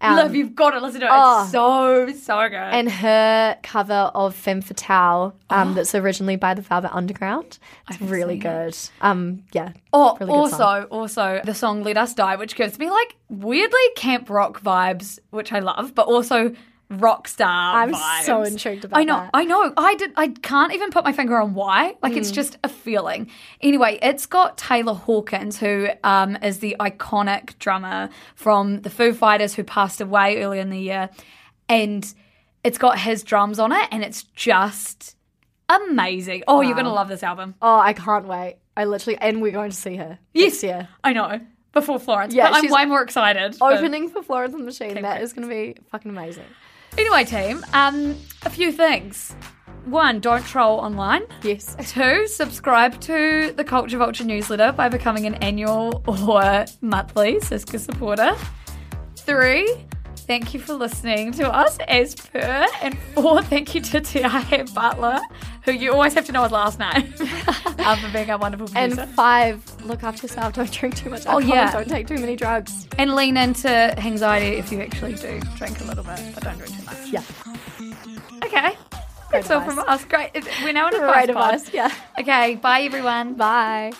[SPEAKER 2] Um,
[SPEAKER 1] Liv, you've got to listen to it.
[SPEAKER 2] oh.
[SPEAKER 1] It's so, so good.
[SPEAKER 2] and her cover of Femme Fatale, um, that's originally by the Velvet Underground. It's really good. Um, yeah.
[SPEAKER 1] Oh,
[SPEAKER 2] really
[SPEAKER 1] also, also the song "Let Us Die," which gives me like weirdly camp rock vibes, which I love, but also rock star.
[SPEAKER 2] I'm
[SPEAKER 1] vibes.
[SPEAKER 2] so intrigued about
[SPEAKER 1] I know,
[SPEAKER 2] that.
[SPEAKER 1] I know. I did. I can't even put my finger on why. Like
[SPEAKER 2] Hmm.
[SPEAKER 1] it's just a feeling. Anyway, it's got Taylor Hawkins, who um, is the iconic drummer from the Foo Fighters, who passed away earlier in the year, and it's got his drums on it, and it's just amazing. Oh, you're gonna love this album.
[SPEAKER 2] Oh, I can't wait. I literally, and we're going to see her Yes, yeah,
[SPEAKER 1] I know. Before Florence.
[SPEAKER 2] Yeah,
[SPEAKER 1] but I'm way more excited.
[SPEAKER 2] Opening for Florence and the Machine. That
[SPEAKER 1] great.
[SPEAKER 2] going to be fucking amazing.
[SPEAKER 1] Anyway, team, um, a few things. One, don't troll online.
[SPEAKER 2] Yes. <laughs>
[SPEAKER 1] Two, subscribe to the Culture Vulture newsletter by becoming an annual <laughs> or monthly SYSCA supporter. Three, thank you for listening to us as per. And four, thank you to T.I. Butler, who you always have to know his last name, um, for being our wonderful
[SPEAKER 2] And five, look after yourself. Don't drink too much alcohol.
[SPEAKER 1] Oh, yeah.
[SPEAKER 2] Don't take too many drugs.
[SPEAKER 1] And lean into anxiety if you actually do drink a little bit, but don't drink too much.
[SPEAKER 2] Yeah.
[SPEAKER 1] Okay. That's all from us. Great. We're now in a
[SPEAKER 2] Great
[SPEAKER 1] advice pod.
[SPEAKER 2] Yeah.
[SPEAKER 1] Okay. Bye, everyone.
[SPEAKER 2] Bye.